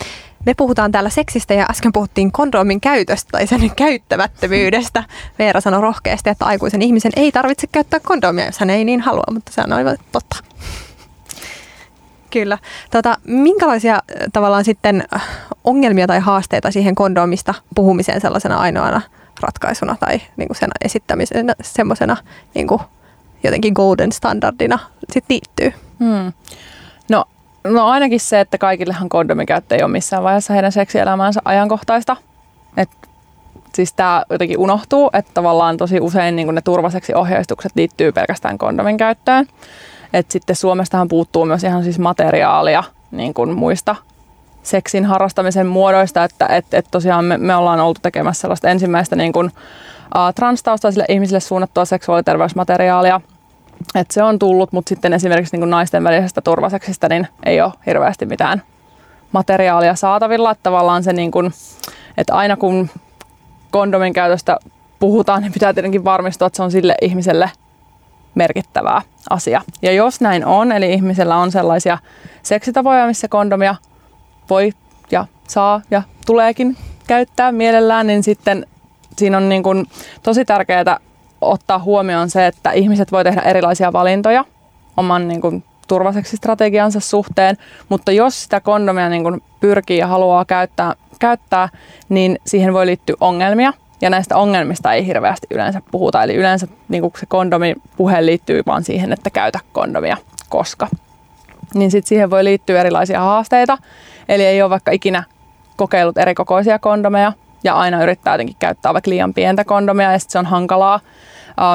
S1: Me puhutaan täällä seksistä ja äsken puhuttiin kondoomin käytöstä tai sen käyttämättömyydestä. Veera sanoi rohkeasti, että aikuisen ihmisen ei tarvitse käyttää kondomia, jos hän ei niin halua, mutta se on aivan totta. Kyllä. Tota, minkälaisia äh, tavallaan sitten äh, ongelmia tai haasteita siihen kondomista puhumiseen sellaisena ainoana ratkaisuna tai niin kuin sen esittämisenä semmoisena niin jotenkin golden standardina sit liittyy? Hmm.
S2: No ainakin se, että kaikillehan kondomin käyttö ei ole missään vaiheessa heidän seksielämäänsä ajankohtaista. Et, siis tämä jotenkin unohtuu, että tavallaan tosi usein niin ne turvaseksi ohjeistukset liittyy pelkästään kondomin käyttöön. Et sitten Suomestahan puuttuu myös ihan siis materiaalia niin kuin muista seksin harrastamisen muodoista, että et, et tosiaan me, me ollaan oltu tekemässä sellaista ensimmäistä niin kuin, uh, transtaustaisille ihmisille suunnattua seksuaaliterveysmateriaalia – et se on tullut, mutta sitten esimerkiksi niin naisten välisestä turvaseksistä niin ei ole hirveästi mitään materiaalia saatavilla. Että tavallaan se, niin kuin, että aina kun kondomin käytöstä puhutaan, niin pitää tietenkin varmistua, että se on sille ihmiselle merkittävää asia. Ja jos näin on, eli ihmisellä on sellaisia seksitavoja, missä kondomia voi ja saa ja tuleekin käyttää mielellään, niin sitten siinä on niin kuin tosi tärkeää ottaa huomioon se, että ihmiset voi tehdä erilaisia valintoja oman niin kuin, turvaseksistrategiansa suhteen, mutta jos sitä kondomia niin kuin pyrkii ja haluaa käyttää, käyttää, niin siihen voi liittyä ongelmia. Ja näistä ongelmista ei hirveästi yleensä puhuta. Eli yleensä niin kuin se kondomi puhe liittyy vaan siihen, että käytä kondomia, koska. Niin sitten siihen voi liittyä erilaisia haasteita. Eli ei ole vaikka ikinä kokeillut eri kokoisia kondomeja ja aina yrittää jotenkin käyttää vaikka liian pientä kondomia ja sitten se on hankalaa.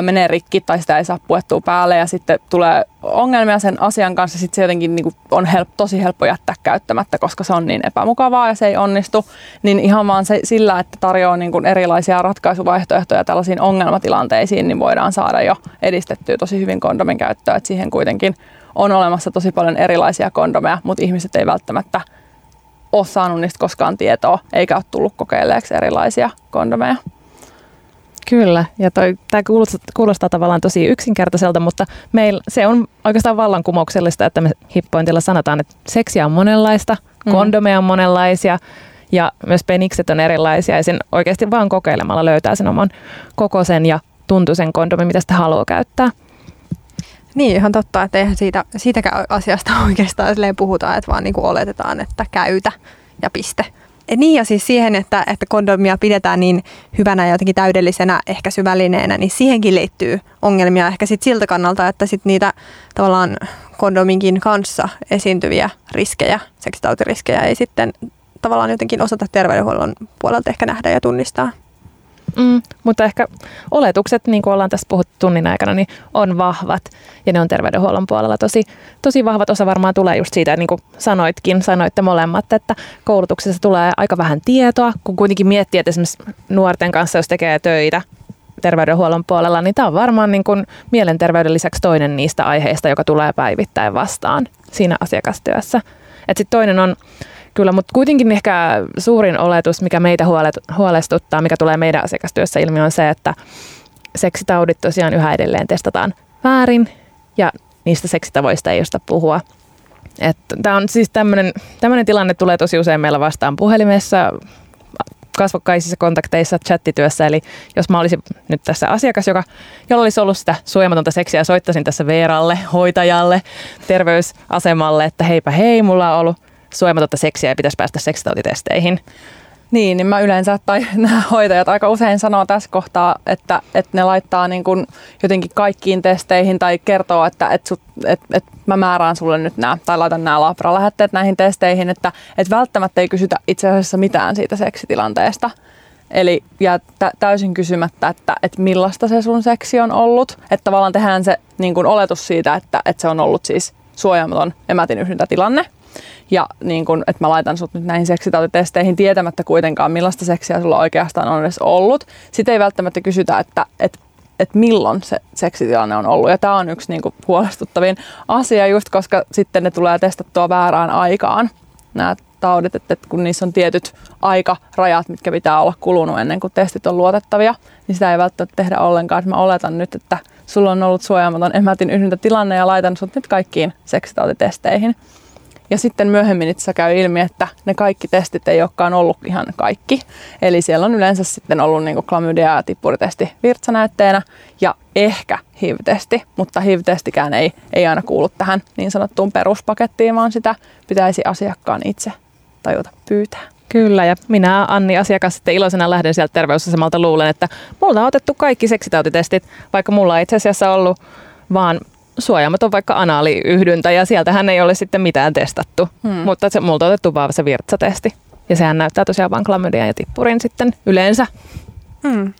S2: Menee rikki tai sitä ei saa puettua päälle ja sitten tulee ongelmia sen asian kanssa, sitten se jotenkin niin on help, tosi helppo jättää käyttämättä, koska se on niin epämukavaa ja se ei onnistu, niin ihan vaan se, sillä, että tarjoaa niin erilaisia ratkaisuvaihtoehtoja tällaisiin ongelmatilanteisiin, niin voidaan saada jo edistettyä tosi hyvin kondomin käyttöä, että siihen kuitenkin on olemassa tosi paljon erilaisia kondomeja, mutta ihmiset ei välttämättä ole saanut niistä koskaan tietoa, eikä ole tullut kokeilleeksi erilaisia kondomeja.
S3: Kyllä, ja tämä kuulostaa, kuulostaa tavallaan tosi yksinkertaiselta, mutta meillä se on oikeastaan vallankumouksellista, että me hippointilla sanotaan, että seksiä on monenlaista, mm. kondomeja on monenlaisia ja myös penikset on erilaisia ja sen oikeasti vaan kokeilemalla löytää sen oman kokoisen ja tuntuisen kondomin, mitä sitä haluaa käyttää.
S1: Niin, ihan totta, että eihän siitä, siitäkään asiasta [laughs] oikeastaan puhuta, että vaan niin kuin oletetaan, että käytä ja piste. Niin ja siis siihen, että, että kondomia pidetään niin hyvänä ja jotenkin täydellisenä ehkäisyvälineenä, niin siihenkin liittyy ongelmia ehkä sit siltä kannalta, että sit niitä tavallaan kondominkin kanssa esiintyviä riskejä, seksitautiriskejä ei sitten tavallaan jotenkin osata terveydenhuollon puolelta ehkä nähdä ja tunnistaa.
S3: Mm, mutta ehkä oletukset, niin kuin ollaan tässä puhuttu tunnin aikana, niin on vahvat ja ne on terveydenhuollon puolella tosi, tosi vahvat. Osa varmaan tulee just siitä, niin kuin sanoitkin, sanoitte molemmat, että koulutuksessa tulee aika vähän tietoa, kun kuitenkin miettii, että esimerkiksi nuorten kanssa, jos tekee töitä terveydenhuollon puolella, niin tämä on varmaan niin kuin mielenterveyden lisäksi toinen niistä aiheista, joka tulee päivittäin vastaan siinä asiakastyössä. Sitten toinen on Kyllä, mutta kuitenkin ehkä suurin oletus, mikä meitä huolestuttaa, mikä tulee meidän asiakastyössä ilmi, on se, että seksitaudit tosiaan yhä edelleen testataan väärin ja niistä seksitavoista ei josta puhua. Tämä on siis tämmöinen tilanne tulee tosi usein meillä vastaan puhelimessa, kasvokkaisissa kontakteissa, chattityössä. Eli jos mä olisin nyt tässä asiakas, joka, jolla olisi ollut sitä suojamatonta seksiä, soittaisin tässä Veeralle, hoitajalle, terveysasemalle, että heipä hei, mulla on ollut suojamatonta seksiä ja pitäisi päästä seksitautitesteihin.
S2: Niin, niin mä yleensä, tai [laughs] nämä hoitajat aika usein sanoo tässä kohtaa, että, että ne laittaa niin kuin jotenkin kaikkiin testeihin tai kertoo, että, että, sut, että, että mä määrään sulle nyt nämä, tai laitan nämä labra-lähetteet näihin testeihin, että, että välttämättä ei kysytä itse asiassa mitään siitä seksitilanteesta. Eli ja täysin kysymättä, että, että millaista se sun seksi on ollut. Että tavallaan tehdään se niin kuin oletus siitä, että, että se on ollut siis suojaamaton emätin tilanne. Ja niin kun, että mä laitan sut nyt näihin seksitautitesteihin tietämättä kuitenkaan, millaista seksiä sulla oikeastaan on edes ollut. Sitten ei välttämättä kysytä, että, että että milloin se seksitilanne on ollut. Ja tämä on yksi niin kuin, huolestuttavin asia just, koska sitten ne tulee testattua väärään aikaan, nämä taudit, että kun niissä on tietyt aikarajat, mitkä pitää olla kulunut ennen kuin testit on luotettavia, niin sitä ei välttämättä tehdä ollenkaan. Mä oletan nyt, että sulla on ollut suojaamaton emätin tilanne ja laitan sut nyt kaikkiin seksitautitesteihin. Ja sitten myöhemmin itse käy ilmi, että ne kaikki testit ei olekaan ollut ihan kaikki. Eli siellä on yleensä sitten ollut niin klamydia ja tippuritesti virtsanäytteenä ja ehkä HIV-testi, mutta HIV-testikään ei, ei aina kuulu tähän niin sanottuun peruspakettiin, vaan sitä pitäisi asiakkaan itse tajuta pyytää.
S3: Kyllä, ja minä Anni asiakas sitten iloisena lähden sieltä terveysasemalta luulen, että multa on otettu kaikki seksitautitestit, vaikka mulla ei itse asiassa ollut vaan suojaamaton vaikka anaaliyhdyntä ja sieltähän ei ole sitten mitään testattu, hmm. mutta se, multa on otettu vaan se virtsatesti. Ja sehän näyttää tosiaan vain klamydian ja tippurin sitten yleensä.
S1: Hmm.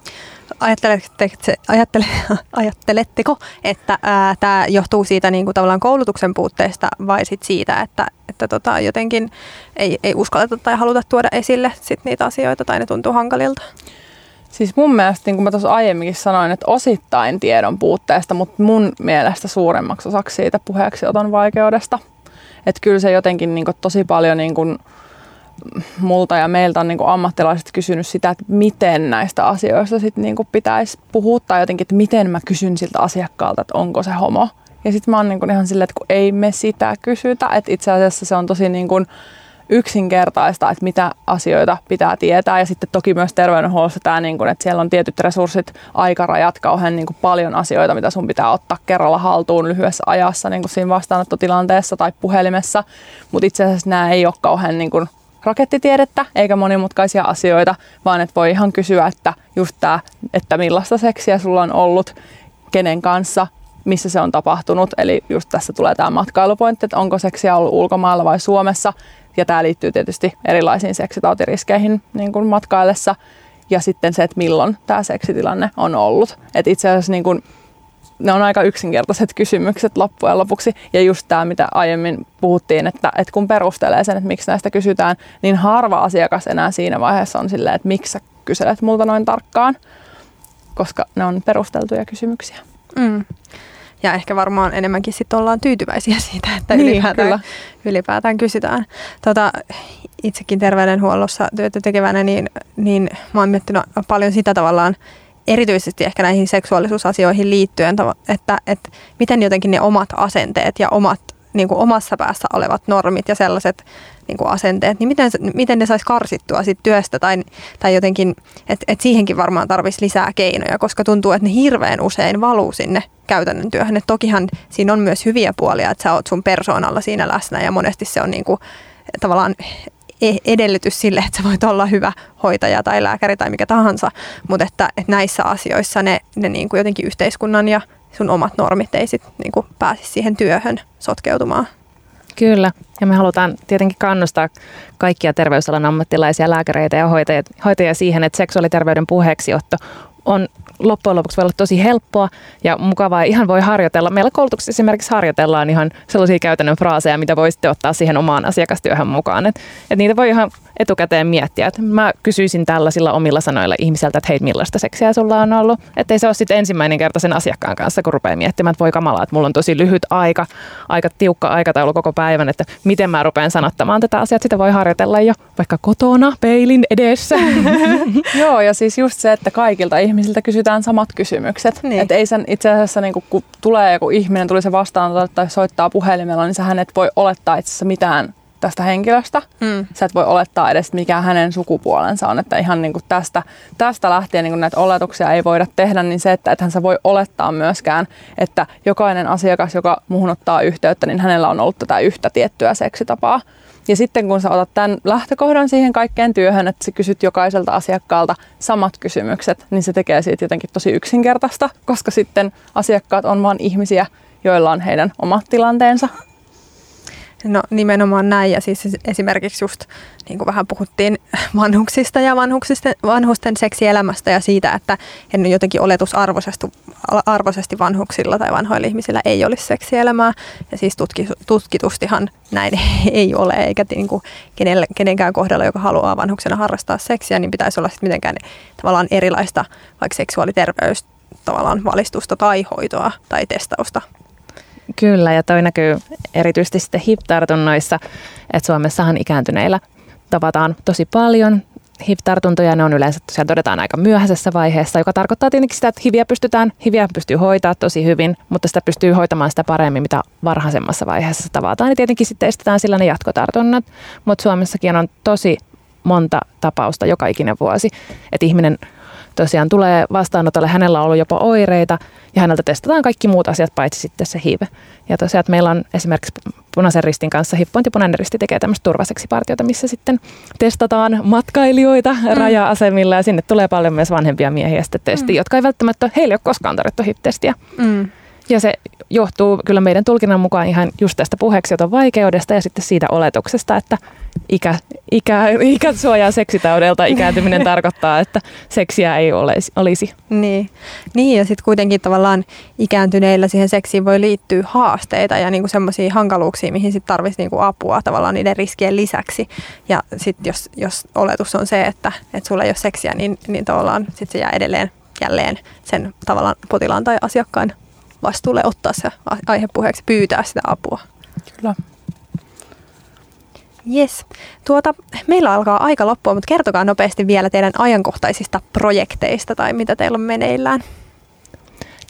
S1: Ajattele, [laughs] ajatteletteko, että tämä johtuu siitä niin kuin tavallaan koulutuksen puutteesta vai sit siitä, että, että tota, jotenkin ei, ei uskalleta tai haluta tuoda esille sit niitä asioita tai ne tuntuu hankalilta?
S2: Siis mun mielestä, niin kuin mä tuossa aiemminkin sanoin, että osittain tiedon puutteesta, mutta mun mielestä suuremmaksi osaksi siitä puheeksi oton vaikeudesta. Että kyllä se jotenkin niin kuin, tosi paljon niin kuin, multa ja meiltä on niin kuin ammattilaiset kysynyt sitä, että miten näistä asioista sit niin kuin pitäisi puhua tai jotenkin, että miten mä kysyn siltä asiakkaalta, että onko se homo. Ja sitten mä oon niin kuin ihan silleen, että kun ei me sitä kysytä, että itse asiassa se on tosi niin kuin yksinkertaista, että mitä asioita pitää tietää. Ja sitten toki myös terveydenhuollossa tämä, niin kuin, että siellä on tietyt resurssit, aikarajat, kauhean niin kuin paljon asioita, mitä sun pitää ottaa kerralla haltuun lyhyessä ajassa niin kuin siinä vastaanottotilanteessa tai puhelimessa. Mutta itse asiassa nämä ei ole kauhean niin kuin rakettitiedettä eikä monimutkaisia asioita, vaan että voi ihan kysyä, että just tämä, että millaista seksiä sulla on ollut, kenen kanssa, missä se on tapahtunut. Eli just tässä tulee tämä matkailupointti, että onko seksiä ollut ulkomailla vai Suomessa. Ja tämä liittyy tietysti erilaisiin seksitautiriskeihin niin kuin matkaillessa. Ja sitten se, että milloin tämä seksitilanne on ollut. Et itse asiassa niin kuin, ne on aika yksinkertaiset kysymykset loppujen lopuksi. Ja just tämä, mitä aiemmin puhuttiin, että, että kun perustelee sen, että miksi näistä kysytään, niin harva asiakas enää siinä vaiheessa on silleen, että miksi sä kyselet multa noin tarkkaan, koska ne on perusteltuja kysymyksiä.
S1: Mm. Ja ehkä varmaan enemmänkin sitten ollaan tyytyväisiä [laughs] siitä, että niin, ylipäätään, kyllä. ylipäätään kysytään. Tota, itsekin terveydenhuollossa työtä tekevänä, niin, niin mä oon miettinyt paljon sitä tavallaan, erityisesti ehkä näihin seksuaalisuusasioihin liittyen, että, että miten jotenkin ne omat asenteet ja omat niin kuin omassa päässä olevat normit ja sellaiset niin kuin asenteet, niin miten, miten ne saisi karsittua sit työstä tai, tai jotenkin, että et siihenkin varmaan tarvitsisi lisää keinoja, koska tuntuu, että ne hirveän usein valuu sinne käytännön työhön. Et tokihan siinä on myös hyviä puolia, että sä oot sun persoonalla siinä läsnä ja monesti se on niin kuin, tavallaan e-, edellytys sille, että sä voit olla hyvä hoitaja tai lääkäri tai mikä tahansa, mutta että, että näissä asioissa ne, ne niin kuin jotenkin yhteiskunnan ja sun omat normit ei sit niin kuin siihen työhön sotkeutumaan.
S3: Kyllä, ja me halutaan tietenkin kannustaa kaikkia terveysalan ammattilaisia, lääkäreitä ja hoitajia, hoitajia siihen, että seksuaaliterveyden puheeksiotto on loppujen lopuksi voi olla tosi helppoa ja mukavaa. Ihan voi harjoitella. Meillä koulutuksessa esimerkiksi harjoitellaan ihan sellaisia käytännön fraaseja, mitä voi sitten ottaa siihen omaan asiakastyöhön mukaan. Et, et niitä voi ihan etukäteen miettiä. Et mä kysyisin tällaisilla omilla sanoilla ihmiseltä, että hei, millaista seksiä sulla on ollut. Että ei se ole sitten ensimmäinen kerta sen asiakkaan kanssa, kun rupeaa miettimään, että voi kamalaa, että mulla on tosi lyhyt aika, aika tiukka aikataulu koko päivän, että miten mä rupean sanottamaan tätä asiaa. Sitä voi harjoitella jo vaikka kotona, peilin edessä. [laughs]
S2: Joo, ja siis just se, että kaikilta ihmisiltä kysytään samat kysymykset. Niin. Että ei sen itse asiassa, niin kun tulee joku ihminen, tuli se vastaan tai soittaa puhelimella, niin sähän et voi olettaa itse asiassa mitään tästä henkilöstä. Mm. Sä et voi olettaa edes, mikä hänen sukupuolensa on. Että ihan niin kuin tästä, tästä lähtien niin kuin näitä oletuksia ei voida tehdä, niin se, että ethän sä voi olettaa myöskään, että jokainen asiakas, joka muuhun ottaa yhteyttä, niin hänellä on ollut tätä yhtä tiettyä seksitapaa. Ja sitten kun sä otat tämän lähtökohdan siihen kaikkeen työhön, että sä kysyt jokaiselta asiakkaalta samat kysymykset, niin se tekee siitä jotenkin tosi yksinkertaista, koska sitten asiakkaat on vain ihmisiä, joilla on heidän omat tilanteensa.
S1: No nimenomaan näin ja siis esimerkiksi just niin kuin vähän puhuttiin [laughs] vanhuksista ja vanhuksisten, vanhusten seksielämästä ja siitä, että en jotenkin oletusarvoisesti arvoisesti vanhuksilla tai vanhoilla ihmisillä ei olisi seksielämää. Ja siis tutki, tutkitustihan näin [laughs] ei ole, eikä niin kuin kenelle, kenenkään kohdalla, joka haluaa vanhuksena harrastaa seksiä, niin pitäisi olla sitten mitenkään tavallaan erilaista vaikka seksuaaliterveys tavallaan valistusta tai hoitoa tai testausta
S3: Kyllä, ja toi näkyy erityisesti sitten HIV-tartunnoissa, että Suomessahan ikääntyneillä tavataan tosi paljon HIV-tartuntoja, ne on yleensä tosiaan todetaan aika myöhäisessä vaiheessa, joka tarkoittaa tietenkin sitä, että HIViä pystytään, HIViä pystyy hoitaa tosi hyvin, mutta sitä pystyy hoitamaan sitä paremmin, mitä varhaisemmassa vaiheessa tavataan. Ja tietenkin sitten estetään sillä ne jatkotartunnat, mutta Suomessakin on tosi monta tapausta joka ikinen vuosi, että ihminen tosiaan tulee vastaanotolle, hänellä on ollut jopa oireita ja häneltä testataan kaikki muut asiat paitsi sitten se HIV. Ja tosiaan, että meillä on esimerkiksi Punaisen ristin kanssa Hippointi Punainen risti tekee tämmöistä turvaseksipartiota, missä sitten testataan matkailijoita mm. raja-asemilla ja sinne tulee paljon myös vanhempia miehiä sitten testiin, mm. jotka ei välttämättä, heille ole koskaan tarjottu HIV-testiä. Mm. Ja se johtuu kyllä meidän tulkinnan mukaan ihan just tästä puheeksioton vaikeudesta ja sitten siitä oletuksesta, että ikä, ikä, ikä suojaa seksitaudelta. Ikääntyminen [laughs] tarkoittaa, että seksiä ei olisi. olisi.
S1: Niin. niin, ja sitten kuitenkin tavallaan ikääntyneillä siihen seksiin voi liittyä haasteita ja niinku semmoisia hankaluuksia, mihin sitten tarvitsisi niinku apua tavallaan niiden riskien lisäksi. Ja sitten jos, jos oletus on se, että, että sulla ei ole seksiä, niin, niin tavallaan sit se jää edelleen jälleen sen tavallaan potilaan tai asiakkaan vastuulle ottaa se aihepuheeksi, pyytää sitä apua.
S2: Kyllä.
S1: Yes. Tuota, meillä alkaa aika loppua, mutta kertokaa nopeasti vielä teidän ajankohtaisista projekteista tai mitä teillä on meneillään.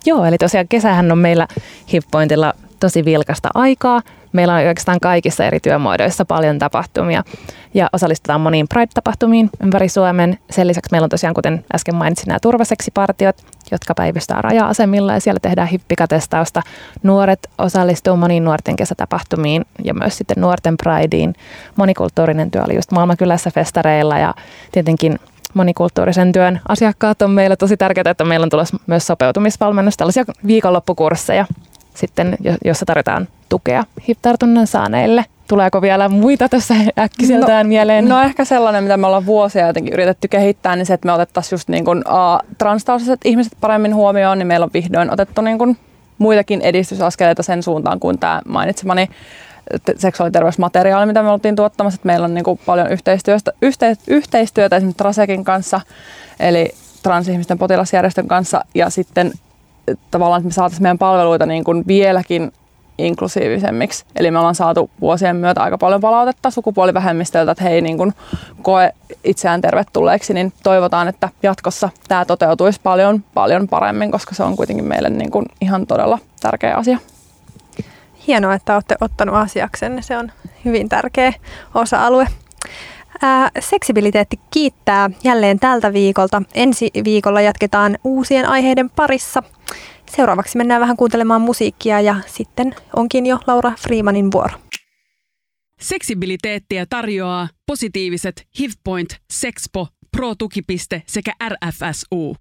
S3: Joo, eli tosiaan kesähän on meillä Hippointilla tosi vilkasta aikaa. Meillä on oikeastaan kaikissa eri työmuodoissa paljon tapahtumia ja osallistutaan moniin Pride-tapahtumiin ympäri Suomen. Sen lisäksi meillä on tosiaan, kuten äsken mainitsin, nämä turvaseksipartiot, jotka päivystää raja-asemilla ja siellä tehdään hippikatestausta. Nuoret osallistuu moniin nuorten kesätapahtumiin ja myös sitten nuorten Prideen. Monikulttuurinen työ oli just Maailmankylässä festareilla ja tietenkin monikulttuurisen työn asiakkaat on meille tosi tärkeää, että meillä on tulossa myös sopeutumisvalmennus, tällaisia viikonloppukursseja sitten, jossa tarjotaan tukea HIV-tartunnan saaneille. Tuleeko vielä muita tässä äkkiseltään no, mieleen?
S2: No ehkä sellainen, mitä me ollaan vuosia jotenkin yritetty kehittää, niin se, että me otettaisiin just niin kuin, uh, transtaustaiset ihmiset paremmin huomioon, niin meillä on vihdoin otettu niin kuin muitakin edistysaskeleita sen suuntaan kuin tämä mainitsemani seksuaaliterveysmateriaali, mitä me oltiin tuottamassa. Että meillä on niin kuin paljon yhteistyötä, yhte, yhteistyötä esimerkiksi Trasekin kanssa, eli transihmisten potilasjärjestön kanssa, ja sitten tavallaan, että me saataisiin meidän palveluita niin kuin vieläkin inklusiivisemmiksi. Eli me ollaan saatu vuosien myötä aika paljon palautetta sukupuolivähemmistöiltä, että he ei niin kuin koe itseään tervetulleeksi, niin toivotaan, että jatkossa tämä toteutuisi paljon, paljon paremmin, koska se on kuitenkin meille niin kuin ihan todella tärkeä asia.
S1: Hienoa, että olette ottanut asiaksenne. Se on hyvin tärkeä osa-alue. Ää, seksibiliteetti kiittää jälleen tältä viikolta. Ensi viikolla jatketaan uusien aiheiden parissa. Seuraavaksi mennään vähän kuuntelemaan musiikkia ja sitten onkin jo Laura Freemanin vuoro.
S4: Seksibiliteettiä tarjoaa positiiviset HIVPoint, Sexpo, Pro-tukipiste sekä RFSU.